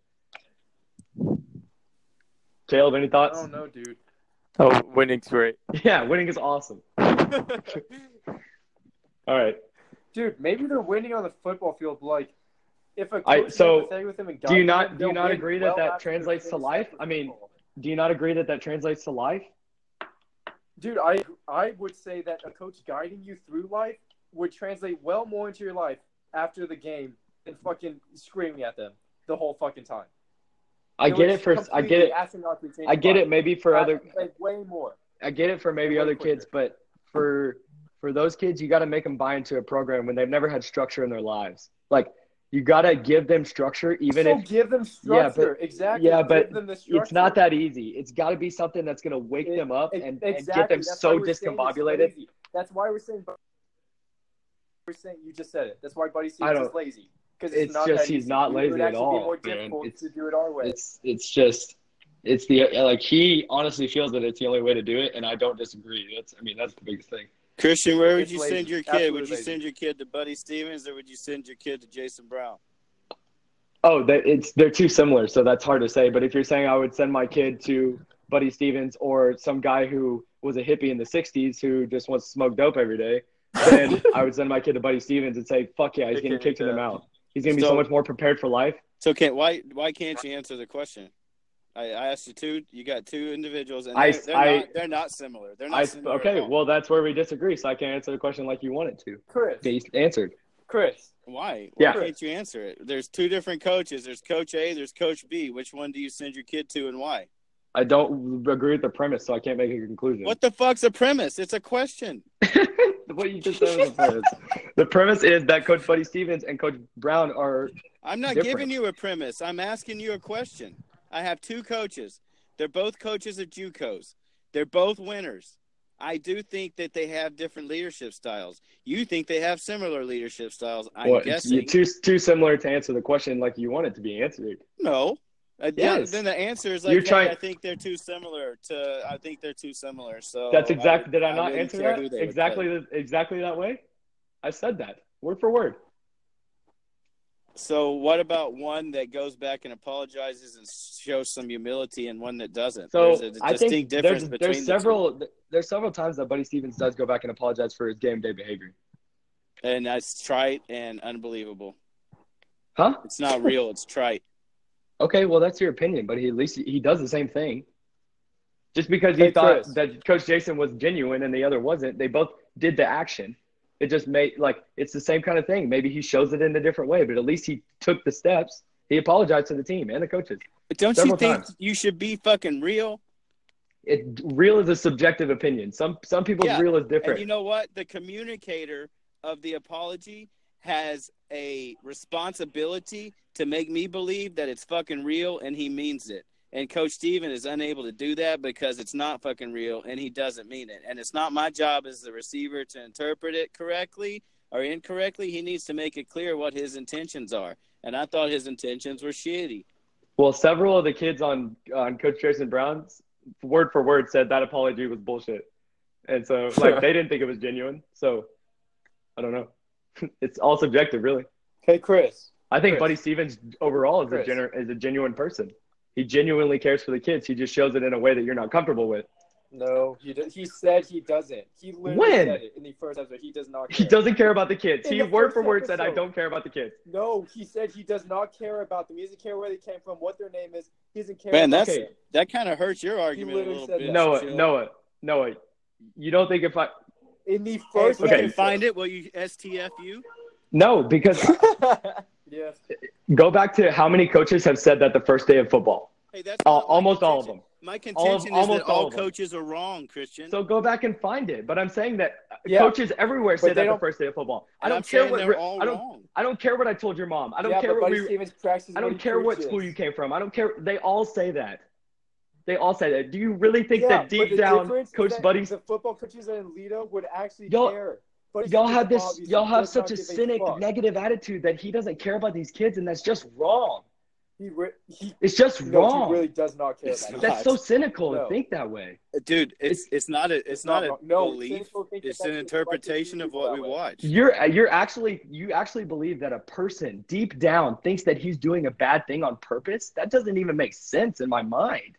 Caleb, any thoughts? don't know, dude. Oh, winning's great. Yeah, winning is awesome. All right. Dude, maybe they're winning on the football field. Like, if a coach I- is so, empathetic with them and do you not- them, do you not agree that well that after translates to life? I mean- Do you not agree that that translates to life? dude, I I would say that a coach guiding you through life would translate well more into your life after the game than fucking screaming at them the whole fucking time. I get it for I get it. ask them not to change I get it maybe for other way more. I get it for maybe other quicker. kids, but for for those kids, you got to make them buy into a program when they've never had structure in their lives. Like You gotta give them structure, even so if give them Yeah, but- structure. exactly. yeah, but the it's not that easy. It's got to be something that's gonna wake It- them up it- and, exactly. and get them That's so we're saying it's discombobulated. That's why we're saying. We're saying you just said it. That's why Buddy I Stephens is lazy. Because it's, it's not just he's easy. not lazy would at all, Be more man. It's- to do it our way. It's it's just it's the like he honestly feels that it's the only way to do it, and I don't disagree. That's I mean that's the biggest thing. Christian, where would It's you lazy. send your kid? Absolutely would you lazy. send your kid to Buddy Stephens or would you send your kid to Jason Brown? Oh, that it's they're too similar, so that's hard to say. But if you're saying I would send my kid to Buddy Stephens or some guy who was a hippie in the '60s who just wants to smoke dope every day, then I would send my kid to Buddy Stephens and say, "Fuck yeah, he's getting kicked in the mouth. He's gonna be so So- much more prepared for life." So can't why why can't you answer the question? I, I asked you two. You got two individuals, and I- they're, they're I- not they're not similar. They're not I similar. okay, well that's where we disagree. So I can't answer the question like you want it to. Chris. They answered. Chris. Why? Why Yeah. can't you answer it? There's two different coaches. There's Coach A. There's Coach B. Which one do you send your kid to, and why? I don't agree with the premise, so I can't make a conclusion. What the fuck's a premise? It's a question. what you just said was the premise. the premise is that Coach Buddy Stephens and Coach Brown are I'm not Different. giving you a premise. I'm asking you a question. I have two coaches. They're both coaches of JUCOs. They're both winners. I do think that they have different leadership styles. You think they have similar leadership styles. I'm well, guessing. too too similar to answer the question like you want it to be answered. No. Uh, Yes. then the answer is like, You're trying- I think they're too similar to. I think they're too similar. So That's exactly. Did I I not wouldn't answer that exactly? The, exactly that way. I said that word for word. So what about one that goes back and apologizes and shows some humility, and one that doesn't? So there's a I distinct think difference there's, between there's the several there's several times that Buddy Stephens does go back and apologize for his game day behavior. and that's trite and unbelievable. Huh? It's not real. It's trite. Okay, well that's your opinion, but he at least he does the same thing. Just because he Hey, thought Chris. that Coach Jason was genuine and the other wasn't, they both did the action. It just made like it's the same kind of thing. Maybe he shows it in a different way, but at least he took the steps. He apologized to the team and the coaches. But don't you think times. you should be fucking real? It real is a subjective opinion. Some some people's Yeah, real is And different. you know what? The communicator of the apology has a responsibility to make me believe that it's fucking real and he means it. And Coach Steven is unable to do that because it's not fucking real and he doesn't mean it. And it's not my job as the receiver to interpret it correctly or incorrectly. He needs to make it clear what his intentions are. And I thought his intentions were shitty. well, several of the kids on on Coach Jason Brown's word for word said that apology was bullshit, and so like they didn't think it was genuine. So I don't know. it's all subjective, really. Hey, Chris. I think Chris. Buddy Stephens overall is a, Chris. gener- is a genuine person. He genuinely cares for the kids. He just shows it in a way that you're not comfortable with. No, he do- he said he doesn't. He literally When? said it in the first episode. He does not. He Care. doesn't care about the kids. In He the word for word said, "I don't care about the kids." No, he said he does not care about them. He doesn't care where they came from, what their name is. He doesn't care. Man, that's them. that kind of hurts your argument a literally little said bit. that. Noah, Noah, Noah. You don't think if I in the first. if you Okay. can find it, will you STFU? no because yes. go back to how many coaches have said that the first day of football. Hey, that's Al- not my almost all of them. My All of- contention is almost that all all coaches are wrong, Christian. So go back and find it. But I'm saying that Yeah. coaches everywhere say that the first day of football. I don't I'm care what all I don't wrong. I don't care what I told your mom. I don't yeah, care what we I don't care what preaches. school you came from. I don't care. They all say that. They all said that. Do you really think Yeah, that deep down, Coach that Buddy's the football coaches in Lido would actually Y'all- care. Buddy y'all have this y'all have such a give cynic, fuck. negative attitude that he doesn't care about these kids, and that's just wrong. He, re- he, It's just no, wrong. he really does not care It's about that's so cynical No. to think that way. Uh, dude, it's it's not a it's not a no, belief. cynical It's an interpretation of what we way. watch. You're you're actually you actually believe that a person deep down thinks that he's doing a bad thing on purpose. That doesn't even make sense in my mind.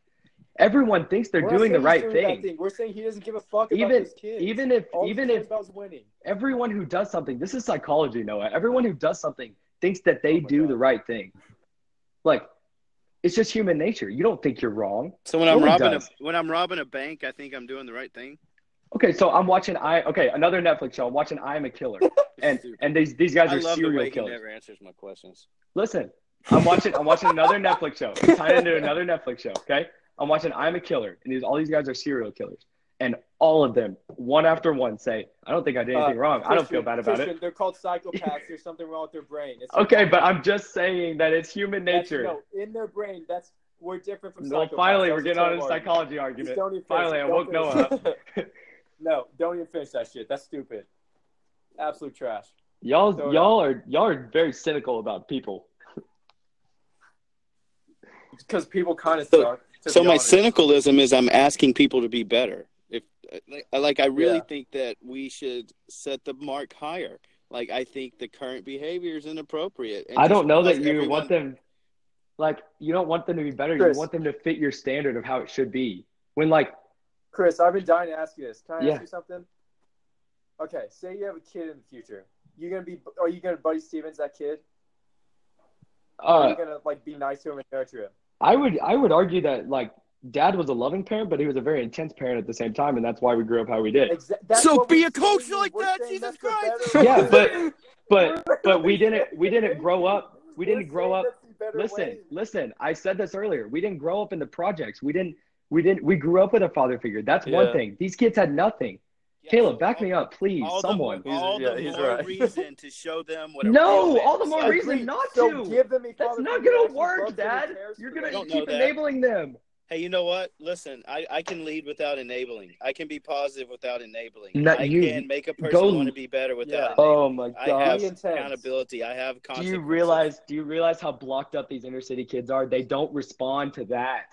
Everyone thinks they're We're doing the right doing that thing. We're saying he doesn't give a fuck about Even his kids. even if All even if about is winning. everyone who does something, this is psychology, Noah. Everyone who does something thinks that they Oh do God. the right thing. Like, it's just human nature. You don't think you're wrong. So when I'm Nobody robbing a when I'm robbing a bank, I think I'm doing the right thing. Okay, so I'm watching I okay another Netflix show. I'm watching I Am a Killer, and and these these guys I are love the serial way he killers. never answers my questions. Listen, I'm watching I'm watching another Netflix show. I'm tying into another Netflix show. Okay, I'm watching I'm a Killer, and these all these guys are serial killers, and all of them one after one. Say, I don't think I did anything Uh, wrong. I don't feel Christian- bad about Christian, it. They're called psychopaths. There's something wrong with their brain. It's Okay, but I'm just saying that it's human nature. No, in their brain, that's we're different from Well, finally, we're getting on a terrible argument. psychology argument. don't even finish Finally. I Don't woke Noah up. no, don't even finish that shit. That's stupid. Absolute trash. Y'all, So, y'all are y'all are very cynical about people. Because people kind of So- suck. To So my honest. cynicalism is I'm asking people to be better. If like, like I really Yeah. think that we should set the mark higher. Like I think the current behavior is inappropriate. and I don't know that you everyone- want them, like you don't want them to be better. Chris. You want them to fit your standard of how it should be. When like, Chris, I've been dying to ask you this. Can I Yeah. ask you something? Okay, say you have a kid in the future. You're gonna be? Are you gonna Buddy Stephens that kid? Are uh, you gonna like be nice to him and nurture him? I would I would argue that like dad was a loving parent, but he was a very intense parent at the same time, and that's why we grew up how we did. Exa- So be we're a coach saying. like We're that, Jesus Christ. Yeah, but but but we didn't we didn't grow up we We're didn't grow up that's the better listen way. listen i said this earlier we didn't grow up in the projects we didn't we didn't we grew up with a father figure that's one thing these kids had nothing Yeah, caleb back all- me up please all someone The, all He's- the yeah, he's more right. reason to show them what. No, all the more is. reason Agreed. not So to. give them a that's father not gonna work loves them and dad you're gonna keep enabling them Hey, you know what? Listen, I, I can lead without enabling. I can be positive without enabling. No, I you- can make a person go- want to be better without Yeah. oh my god! I god have accountability. I have do you realize do you realize how blocked up these inner city kids are they don't respond to that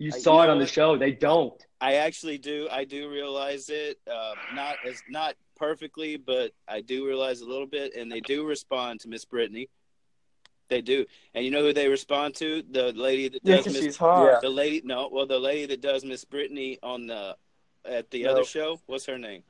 you Uh, saw you it on the what? show they don't I actually do. I do realize it. Uh, not as not perfectly, but I do realize a little bit, and they do respond to Miss Brittany. They do, and you know who they respond to? The lady that Yeah, Miss. she's hot. The lady, no, well, the lady that does Miss Brittany on the at the No. other show. What's her name?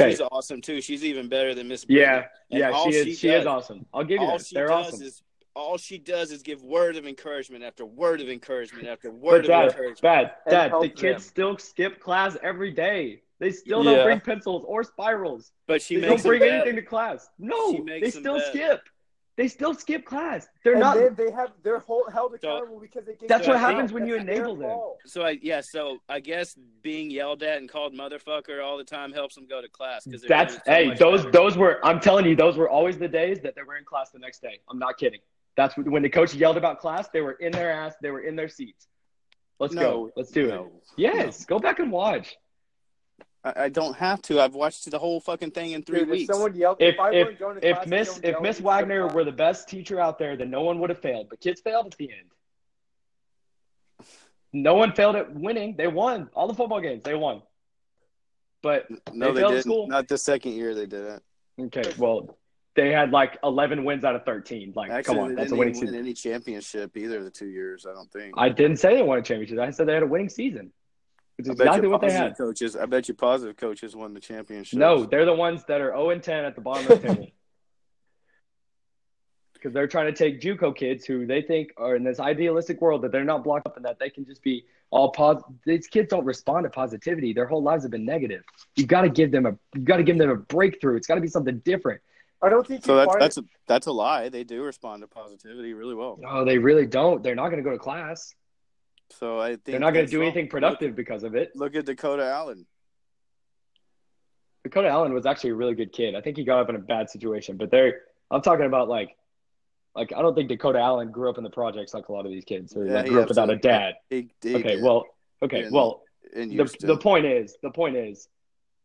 Okay. She's awesome too. She's even better than Miss. Brittany. yeah And yeah she is she she, does- is awesome i'll give you all that she they're does awesome is all she does is give word of encouragement after word of encouragement after word But of dad, encouragement. dad, And dad, the kids them. still skip class every day. They still Yeah. don't bring pencils or spirals. But she they makes don't bring them better. anything to class. No, She makes they still better. skip. They still skip class. They're and not. then they have they're hold, held accountable because they get That's what yelled happens at. when you enable them. So I yeah, so I guess being yelled at and called motherfucker all the time helps them go to class because That's hey, those those were. I'm telling you, those were always the days that they were in class the next day. I'm not kidding. That's when when the coach yelled about class. They were in their ass. They were in their seats. Let's go. Let's do it. Yes, go back and watch. I, I don't have to. I've watched the whole fucking thing in three Dude, if weeks. someone yelled, If if, if weren't going if class Miss if Miss at me from Wagner class- were the best teacher out there, then no one would have failed. But kids failed at the end. No one failed at winning. They won all the football games. They won. But no, they they didn't. school. Not the second year they did it. okay, well, they had like 11 wins out of 13. Like, Actually, come on, they that's a didn't winning season. any championship either of the two years. I don't think. I didn't say they won a championship. I said they had a winning season. Which I bet exactly you what they positive had. Coaches, I bet you positive coaches won the championship. No, they're the ones that are 0 and 10 at the bottom of the table. Because they're trying to take JUCO kids who they think are in this idealistic world that they're not blocked up and that they can just be all positive. These kids don't respond to positivity. Their whole lives have been negative. You've got to give them a. You've got to give them a breakthrough. It's got to be something different. I don't think So that's find that's a, that's a lie. They do respond to positivity really well. No, they really don't. They're not going to go to class. So I think They're not going to do wrong. anything productive because of it. Look, look at Dakota Allen. Dakota Allen was actually a really good kid. I think he got up in a bad situation, but they're. I'm talking about like, like I don't think Dakota Allen grew up in the projects like a lot of these kids, or Yeah, like grew up without a dad. He, he Okay, did. well, okay, In- well, in the Houston. the point is, the point is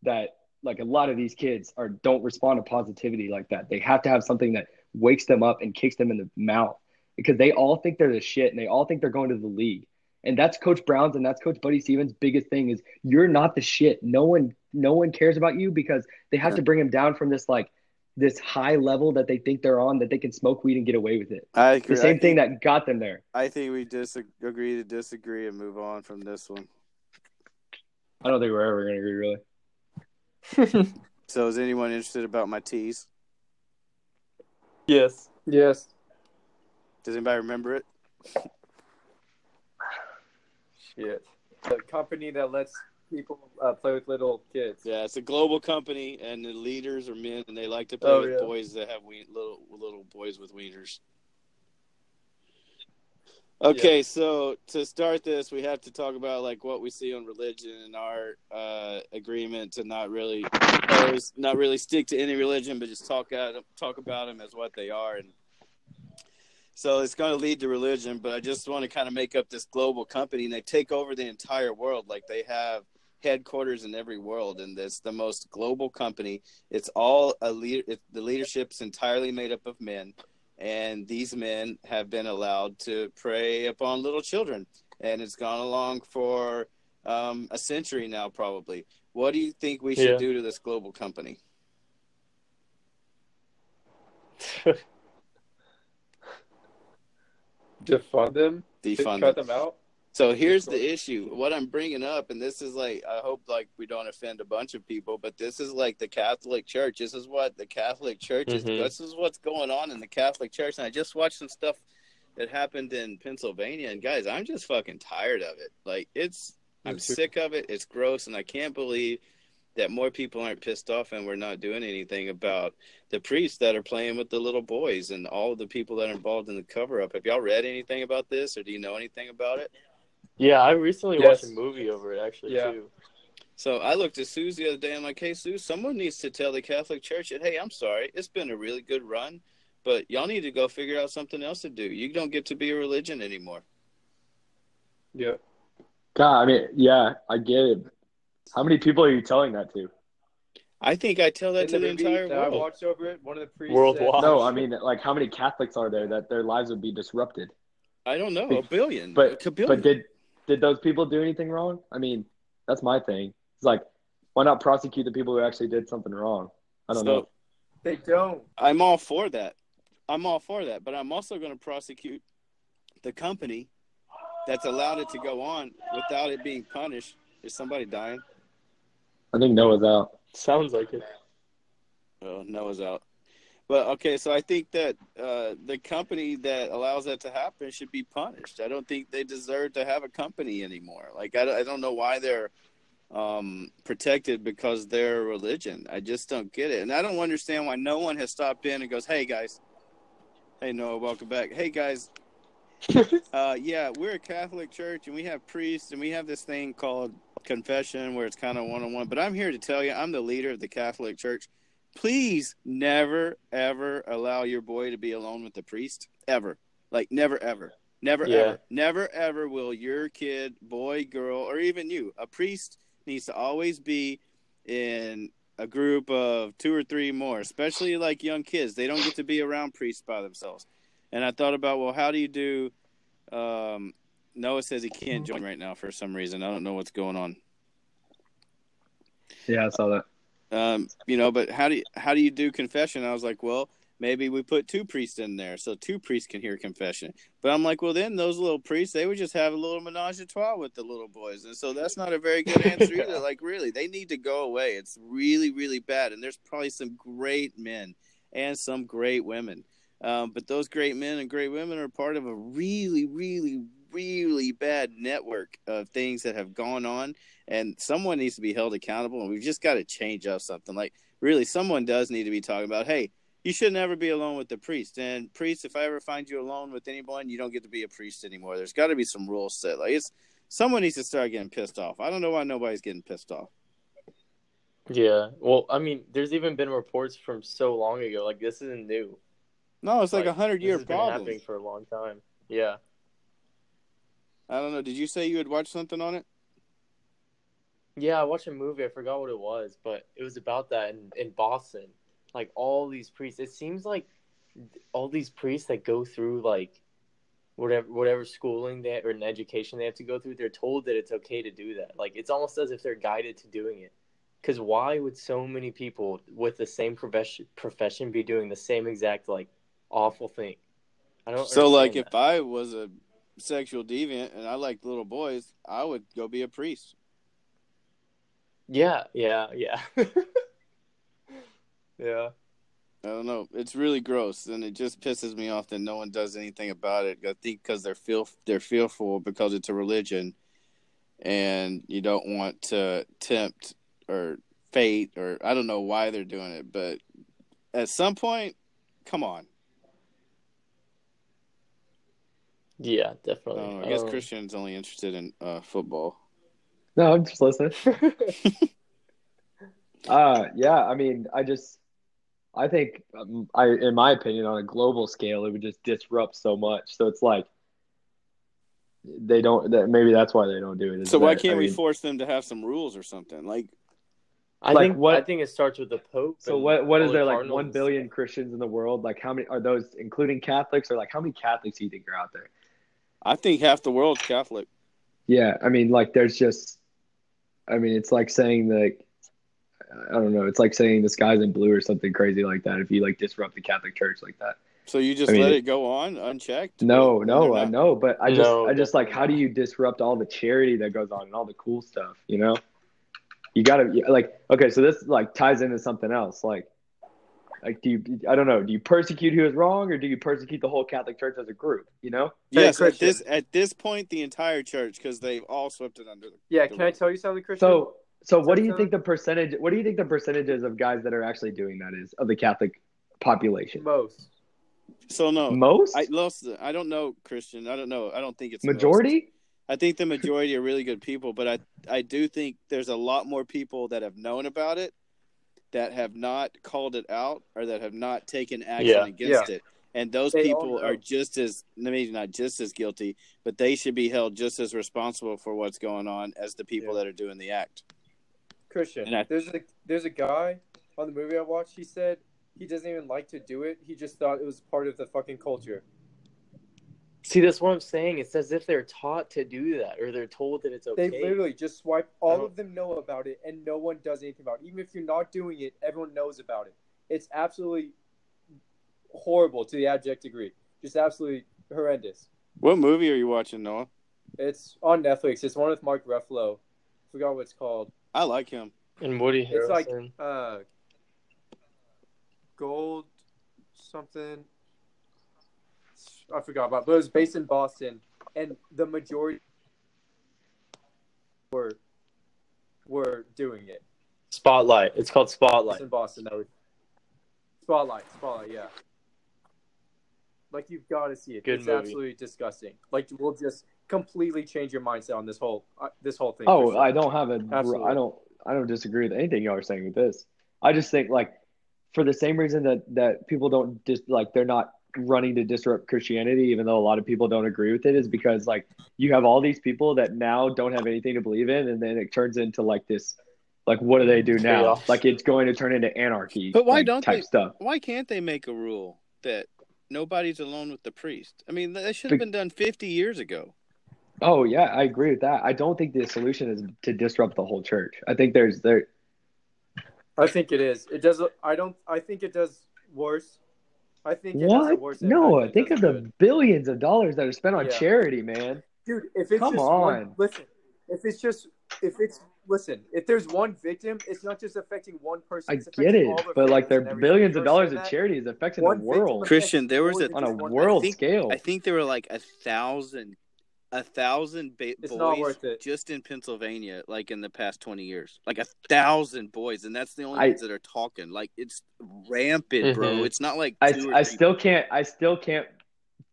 that like a lot of these kids are don't respond to positivity like that. They have to have something that wakes them up and kicks them in the mouth because they all think they're the shit and they all think they're going to the league. And that's Coach Brown's and that's Coach Buddy Stevens' biggest thing is you're not the shit. No one no one cares about you because they have Yeah. to bring him down from this like this high level that they think they're on that they can smoke weed and get away with it. I agree. The same thing that got them there. I think we disagree to disagree and move on from this one. I don't think we're ever going to agree really. So, is anyone interested about my teas? yes. Yes. Does anybody remember it? Shit. The company that lets people uh, play with little kids. Yeah, it's a global company, and the leaders are men, and they like to play Oh, with yeah. boys that have we- little little boys with wieners. Okay, so to start this, we have to talk about like what we see on religion and our uh, agreement to not really, not really stick to any religion, but just talk at talk about them as what they are. And so it's going to lead to religion, but I just want to kind of make up this global company, and they take over the entire world. Like they have headquarters in every world, and it's the most global company. It's all a leader. It, the leadership's entirely made up of men and these men have been allowed to prey upon little children and it's gone along for um, a century now probably what do you think we should Yeah. do to this global company Defund them. defund them. cut them them out. So here's the issue. What i'm bringing up and this is like i hope like we don't offend a bunch of people but this is like the catholic church. This is what the catholic church is Mhm. this is what's going on in the catholic church and i just watched some stuff that happened in pennsylvania and guys i'm just fucking tired of it. Like it's i'm sick of it. It's gross and i can't believe that more people aren't pissed off and we're not doing anything about the priests that are playing with the little boys and all of the people that are involved in the cover up have y'all read anything about this or do you know anything about it Yeah, I recently Yes. watched a movie over it actually Yeah. too. So I looked at Sue's the other day. I'm like, hey, Sue, someone needs to tell the Catholic Church that, hey, I'm sorry. It's been a really good run, but y'all need to go figure out something else to do. You don't get to be a religion anymore. Yeah. God, I mean, yeah, I get it. How many people are you telling that to? I think I tell that In to the, movie entire that I world. watched over it. One of the priests Worldwide. said- No, I mean, like, how many Catholics are there that their lives would be disrupted? I don't know, a billion. But a billion. but did did those people do anything wrong? I mean, that's my thing. It's like, why not prosecute the people who actually did something wrong? I don't So, know. they don't. I'm all for that. I'm all for that, but I'm also going to prosecute the company that's allowed it to go on without it being punished. Is somebody dying? I think Noah's out. Sounds like it. Oh, Noah's out. But okay, so I think that uh, the company that allows that to happen should be punished. I don't think they deserve to have a company anymore. Like I, don't- I don't know why they're um, protected because they're religion. I just don't get it, and I don't understand why no one has stopped in and goes, "Hey guys, hey Noah, welcome back. Hey guys, uh, yeah, we're a Catholic church and we have priests and we have this thing called confession where it's kind of one on one. But I'm here to tell you, I'm the leader of the Catholic Church. Please never ever allow your boy to be alone with the priest ever. Like never ever. Never Yeah. ever. Never ever will your kid, boy, girl, or even you, a priest needs to always be in a group of two or three more, especially like young kids. They don't get to be around priests by themselves. And I thought about, well, how do you do? Um, Noah says he can't join right now for some reason. I don't know what's going on. Yeah, I saw that. Um, you know, but how do you, how do you do confession? I was like, well, maybe we put two priests in there so two priests can hear confession. But I'm like, well, then those little priests they would just have a little menage a trois with the little boys, and so that's not a very good answer either. Like, really, they need to go away. It's really really bad, and there's probably some great men and some great women. Um, but those great men and great women are part of a really, really, really bad network of things that have gone on, and someone needs to be held accountable. And we've just got to change up something. Like, really, someone does need to be talking about, hey, you should never be alone with the priest. And priest, if I ever find you alone with anyone, you don't get to be a priest anymore. There's got to be some rules set. Like, it's someone needs to start getting pissed off. I don't know why nobody's getting pissed off. Yeah. Well, I mean, there's even been reports from so long ago. Like this isn't new. No, it's like a hundred year problem. happening for a long time. Yeah. I don't know. Did you say you had watched something on it? Yeah, I watched a movie. I forgot what it was, but it was about that in, in Boston. Like all these priests. It seems like all these priests that go through like whatever whatever schooling they or an education they have to go through, they're told that it's okay to do that. Like it's almost as if they're guided to doing it. Because why would so many people with the same profession profession be doing the same exact like awful thing? I don't. So, like, understand if I was a sexual deviant and I liked little boys, I would go be a priest. yeah, yeah, yeah, yeah. I don't know. It's really gross, and it just pisses me off that no one does anything about it. I think because they're feel they're fearful because it's a religion, and you don't want to tempt or fate or I don't know why they're doing it, but at some point, come on. Yeah, definitely. Oh, I guess Um, Christian's only interested in uh, football. No, I'm just listening. Uh, yeah, I mean, I just, I think, um, I, in my opinion, on a global scale, it would just disrupt so much. So it's like they don't. That maybe that's why they don't do it. So why that- can't I we mean, force them to have some rules or something? Like, I Like think what- I think it starts with the Pope. So and what? What all is the there like cardinals billion. Christians in the world? Like how many are those, including Catholics, or like how many Catholics do you think are out there? I think half the world's Catholic. Yeah, I mean, like there's just, I mean, it's like saying that. I don't know. It's like saying the sky's in blue or something crazy like that. If you like disrupt the Catholic Church like that. So you just I mean, let it- it go on unchecked? No, When no, I know, but I just, No, I just like, how do you disrupt all the charity that goes on and all the cool stuff? You know, you gotta like, okay, so this like ties into something else. Like, like, do you? I don't know. Do you persecute who is wrong, or do you persecute the whole Catholic Church as a group? You know? Yes, at this at this point, the entire church because they've all swept it under. The, Yeah, can I tell you something, Christian? So, so what do you So- think the percentage? What do you think the percentages of guys that are actually doing that is of the Catholic population? most. so no, Most, I lost. I don't know, Christian. I don't know. I don't think it's most. majority. I think the majority are really good people, but I I do think there's a lot more people that have known about it, that have not called it out, or that have not taken action Yeah. against it. And those They people are just as maybe not just as guilty, but they should be held just as responsible for what's going on as the people Yeah. that are doing the act. Christian, And I- there's a there's a guy on the movie I watched. He said he doesn't even like to do it. He just thought it was part of the fucking culture. See, that's what I'm saying. It's as if they're taught to do that, or they're told that it's okay. They literally just swipe. All of them know about it, and no one does anything about it. Even if you're not doing it, everyone knows about it. It's absolutely horrible to the abject degree. Just absolutely horrendous. What movie are you watching, Noah? It's on Netflix. It's one with Mark Ruffalo. I Forgot what it's called. I like him. and Woody It's like uh, gold something. I forgot about, but it was based in Boston, and the majority were were doing it. Spotlight. It's called It's Spotlight. in Boston. That was Spotlight. Spotlight. Yeah. Like you've got to see it. Good it's movie. absolutely disgusting. Like we'll just completely change your mindset on this whole uh, this whole thing. Oh, sure. I don't have a. Absolutely. I don't. I don't disagree with anything y'all are saying with this. I just think like, for the same reason that that people don't just like they're not running to disrupt Christianity, even though a lot of people don't agree with it, is because like you have all these people that now don't have anything to believe in, and then it turns into like this. Like, what do they do now? Chaos. Like, it's going to turn into anarchy. But why like, don't type they- stuff? Why can't they make a rule that nobody's alone with the priest? I mean, that should have been done 50 years ago. Oh yeah, I agree with that. I don't think the solution is to disrupt the whole church. I think there's there. I think it is. It does. I don't. I think it does worse. I think it What? worse No, impact think does of the good. billions of dollars that are spent on Yeah. charity, man. dude. If it's Come just on. one, listen. If it's just if it's listen, if there's one victim, it's not just affecting one person. I it's get affecting it, but like families they're billions of dollars of charity is affecting One the world Christian, there was a- on a one world person. scale. I think there were like a thousand, a thousand ba- It's boys not worth it. just in Pennsylvania, like in the past twenty years, like a thousand boys, and that's the only I- ones that are talking. Like it's rampant, bro. Mhm. It's not like I, or I three still can't I still can't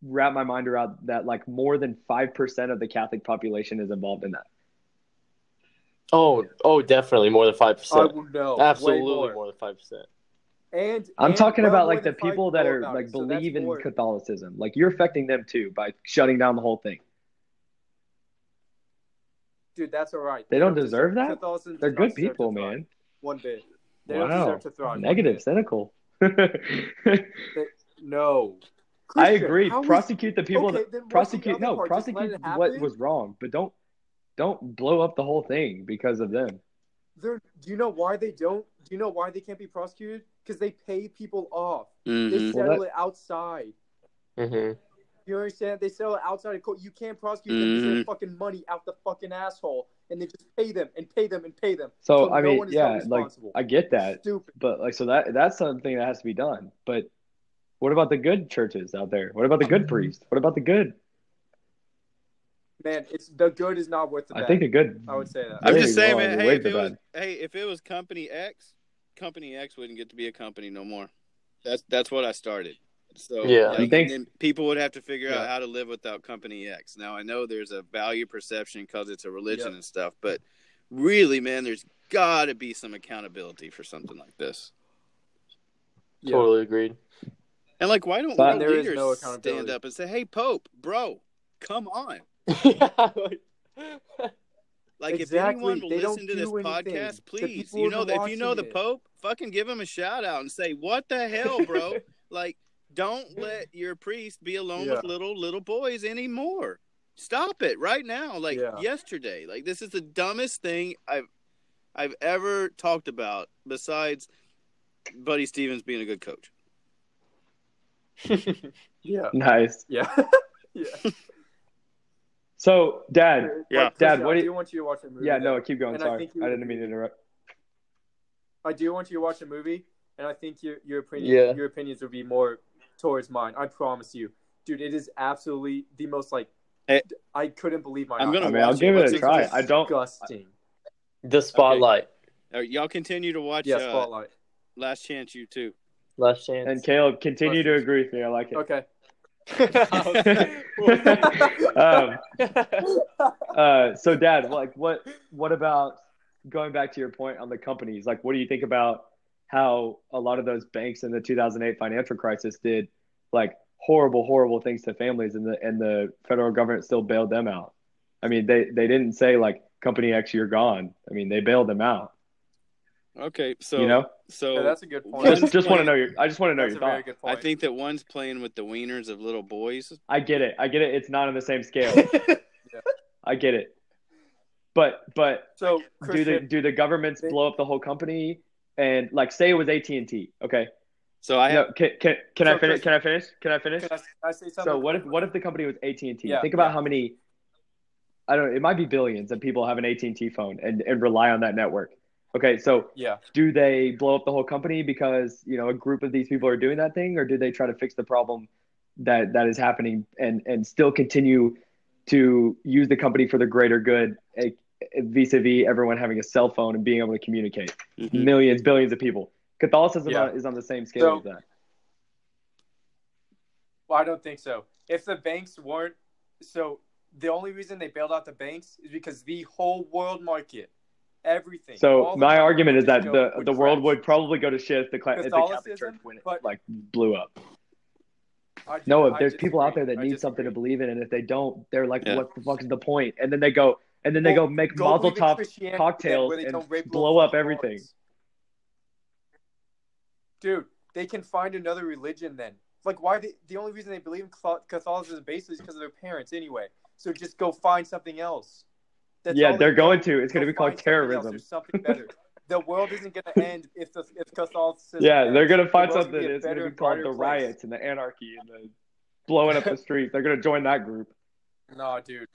wrap my mind around that like more than five percent of the Catholic population is involved in that. Oh, oh, definitely more than five percent. would know. way Absolutely more. more than five percent. And I'm and talking about like the people that are like it, so believe in more. Catholicism. Like you're affecting them too by shutting down the whole thing. Dude, that's all right. They don't deserve that? Catholicism does They're good people, man. One bit. They don't Wow. deserve to thrive. one Negative, bit. cynical. No. I agree. how is- Prosecute the people Okay, that then what's the prosecute no, part? Prosecute what was wrong, but don't don't blow up the whole thing because of them. They're, do you know why they don't? Do you know why they can't be prosecuted? Because they pay people off. They Mhm. Well, settle that- it outside. Mm-hmm. You understand? They sell it outside of court. You can't prosecute them because Mm-hmm. they're fucking money out the fucking asshole, and they just pay them and pay them and pay them. So, till I no mean, one is yeah, like. I get that. Stupid. But like so that that's something that has to be done. But what about the good churches out there? What about the good priests? What about the good? Man, it's the good is not worth the bad. I think the good I would say that. I'm just saying, man. Hey if, it was, hey, if it was Company X, Company X wouldn't get to be a company no more. That's that's what I started. So Yeah. like, think- and then people would have to figure out how to live without company X. Now I know there's a value perception because it's a religion Yep. and stuff, but really, man, there's got to be some accountability for something like this. Yeah. Totally agreed. And like, why don't But world leaders no stand up and say, "Hey, Pope, bro, come on"? Like, Exactly. if anyone will They listen to this anything. podcast, please, you know that if you know the watching it. Pope, fucking give him a shout out and say, "What the hell, bro?" like, don't let your priest be alone Yeah. with little little boys anymore. Stop it right now. Like Yeah. yesterday. Like this is the dumbest thing I've I've ever talked about besides Buddy Stephens being a good coach. Yeah. Nice. Yeah. yeah. So, Dad. Yeah. Like, Dad, what do do you- want you to watch a movie. Yeah, though. no, keep going. And Sorry, think you I didn't mean to interrupt. I do want you to watch a movie, and I think your your opinion, Yeah. your opinions would be more towards mine. I promise you, dude. It is absolutely the most like. Hey. I couldn't believe my. I'm eyes. gonna I mean, I'll give What's it a try. name? I don't. disgusting. the spotlight. All right, y'all continue to watch Yeah, uh, spotlight. Last Chance U too. Last chance. And Caleb, continue to agree with me. I like it. Okay. um, uh, so, Dad, like, what, what about going back to your point on the companies? Like, what do you think about how a lot of those banks in the 2008 financial crisis did, like, horrible, horrible things to families, and the and the federal government still bailed them out? I mean, they they didn't say like, company X, you're gone. I mean, they bailed them out. Okay, so you know, so Yeah, that's a good point. One's just just want to know your. I just want to know That's your a very thoughts. good I think that one's playing with the wieners of little boys. I get it. I get it. It's not on the same scale. I get it. But but so. do the do the governments they- blow up the whole company and like say it was AT and T? Okay. So I have No, can can, can So, I finish? Chris- Can I finish? Can I finish? can I, can I say something? So what if what if the company was AT and T? Think about yeah. how many. I don't. know, It might be billions of people have an AT and T phone and and rely on that network. Okay, so Yeah. do they blow up the whole company because you know a group of these people are doing that thing, or do they try to fix the problem that that is happening and and still continue to use the company for the greater good, vis-a-vis everyone having a cell phone and being able to communicate? Mhm. Millions, billions of people. Catholicism Yeah. is on the same scale So- as that. Well, I don't think so. If the banks weren't, so the only reason they bailed out the banks is because the whole world market, everything. So my argument is that the the world crash. would probably go to shit if the, cla- if the Catholic Church went, but- like blew up. No, I there's people out there that I need something to believe in, and if they don't, they're like, Yeah. "What the fuck is the point?" And then they go, and then they Well, go make Go Molotov cocktails and blow up everything. Dude, they can find another religion then. Like, why? They, the only reason they believe in Cathol- Catholicism basically is because of their parents anyway. So just go find something else. That's yeah, they're they going to. It's going to be called else. terrorism. There's something better. the world isn't going to end if the if Catholicism. Yeah, ends. they're going to find something. be a It's going to be called the place. riots and the anarchy and the blowing up the streets. They're going to join that group. No, dude.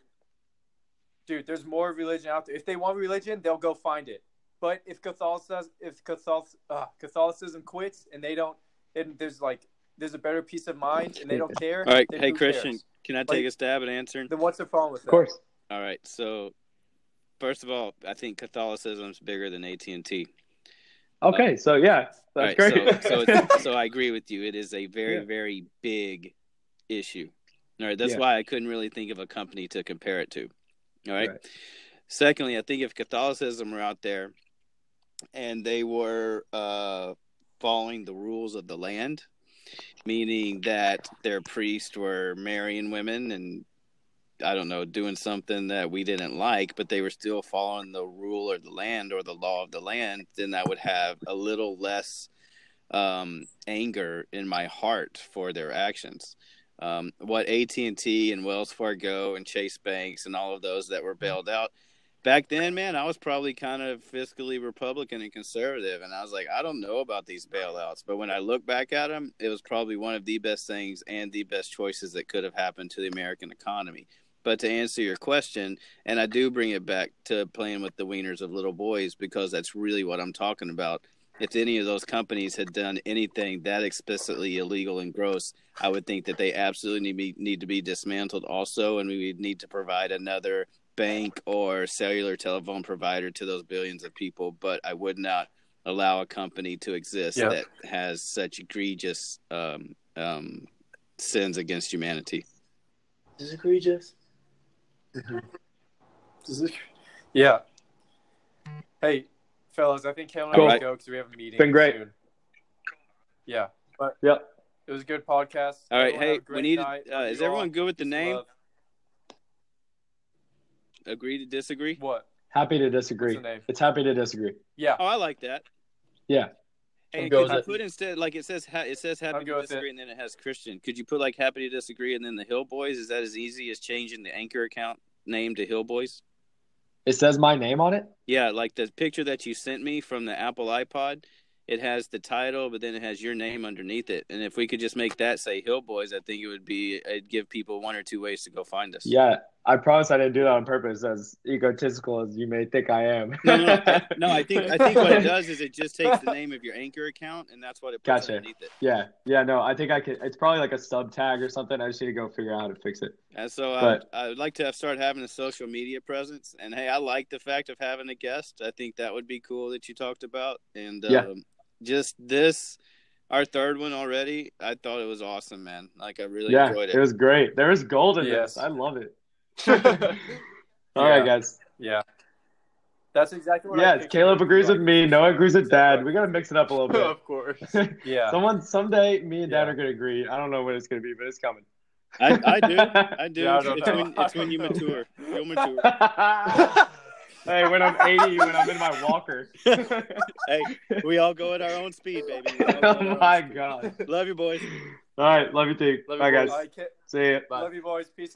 Dude, there's more religion out there. If they want religion, they'll go find it. But if Catholicism, if Catholic, uh, Catholicism quits and they don't, and there's like, there's a better peace of mind and they don't care. All right, hey Christian, cares? can I take Like- a stab at answering? Then what's the problem with that? Of course. All right, so first of all, I think Catholicism's bigger than AT and T. Okay, so yeah, that's All right, great. so so, it's, so I agree with you. It is a very Yeah. very big issue. All right, that's Yeah. why I couldn't really think of a company to compare it to. All right. Right. Secondly, I think if Catholicism were out there and they were uh, following the rules of the land, meaning that their priests were marrying women and I don't know, doing something that we didn't like, but they were still following the rule or the land or the law of the land, then I would have a little less um, anger in my heart for their actions. Um, what AT and T and Wells Fargo and Chase Banks and all of those that were bailed out back then, man, I was probably kind of fiscally Republican and conservative, and I was like, I don't know about these bailouts, but when I look back at them, it was probably one of the best things and the best choices that could have happened to the American economy. But to answer your question, and I do bring it back to playing with the wieners of little boys because that's really what I'm talking about. If any of those companies had done anything that explicitly illegal and gross, I would think that they absolutely need, need to be dismantled also, and we would need to provide another bank or cellular telephone provider to those billions of people. But I would not allow a company to exist Yeah. that has such egregious um, um, sins against humanity. This is egregious. Yeah. Hey, fellas, I think Kale and I Cool. gotta go because we have a meeting. Been great. soon. Yeah, but Yep. it was a good podcast. All right, Everyone hey, we need. Uh, is everyone all. good with the Peace name? love. Agree to disagree? What? Happy to disagree. What's the name? It's happy to disagree. Yeah. Oh, I like that. Yeah. Hey, could you with it. put instead like it says ha- it says happy I'm to disagree and then it has Christian. Could you put like happy to disagree and then the Hill Boys? Is that as easy as changing the anchor account name to Hill Boys? It says my name on it. Yeah, like the picture that you sent me from the Apple iPod, it has the title, but then it has your name underneath it. And if we could just make that say Hill Boys, I think it would be it'd give people one or two ways to go find us. Yeah, I promise I didn't do that on purpose, as egotistical as you may think I am. No, no, no, I, no. I think I think what it does is it just takes the name of your anchor account and that's what it puts Gotcha. underneath it. Yeah, yeah, no, I think I could. It's probably like a sub tag or something. I just need to go figure out how to fix it. And so I, But- I would like to have start having a social media presence. And hey, I like the fact of having a guest. I think that would be cool that you talked about. And Yeah. um, just this, our third one already. I thought it was awesome, man. Like I really yeah, enjoyed it it. was great. There was gold in Yes. this. I love it. All right, Yeah. guys. Yeah. That's exactly what I Yeah, Caleb it would be agrees with me. Noah agrees with Dad. We gotta mix it up a little bit. of course. Yeah. Someone someday, me and Dad Yeah. are gonna agree. I don't know when it's gonna be, but it's coming. I, I do. I do. Yeah, I it's, know. when, it's when you know. mature. You'll mature. hey, when I'm 80, when I'm in my walker. hey, we all go at our own speed, baby. We all go at our oh my god. Love you, boys. All right, love you too. Love you, Bye, boys. guys. All right, Ca- See ya. Bye. Love you, boys. Peace and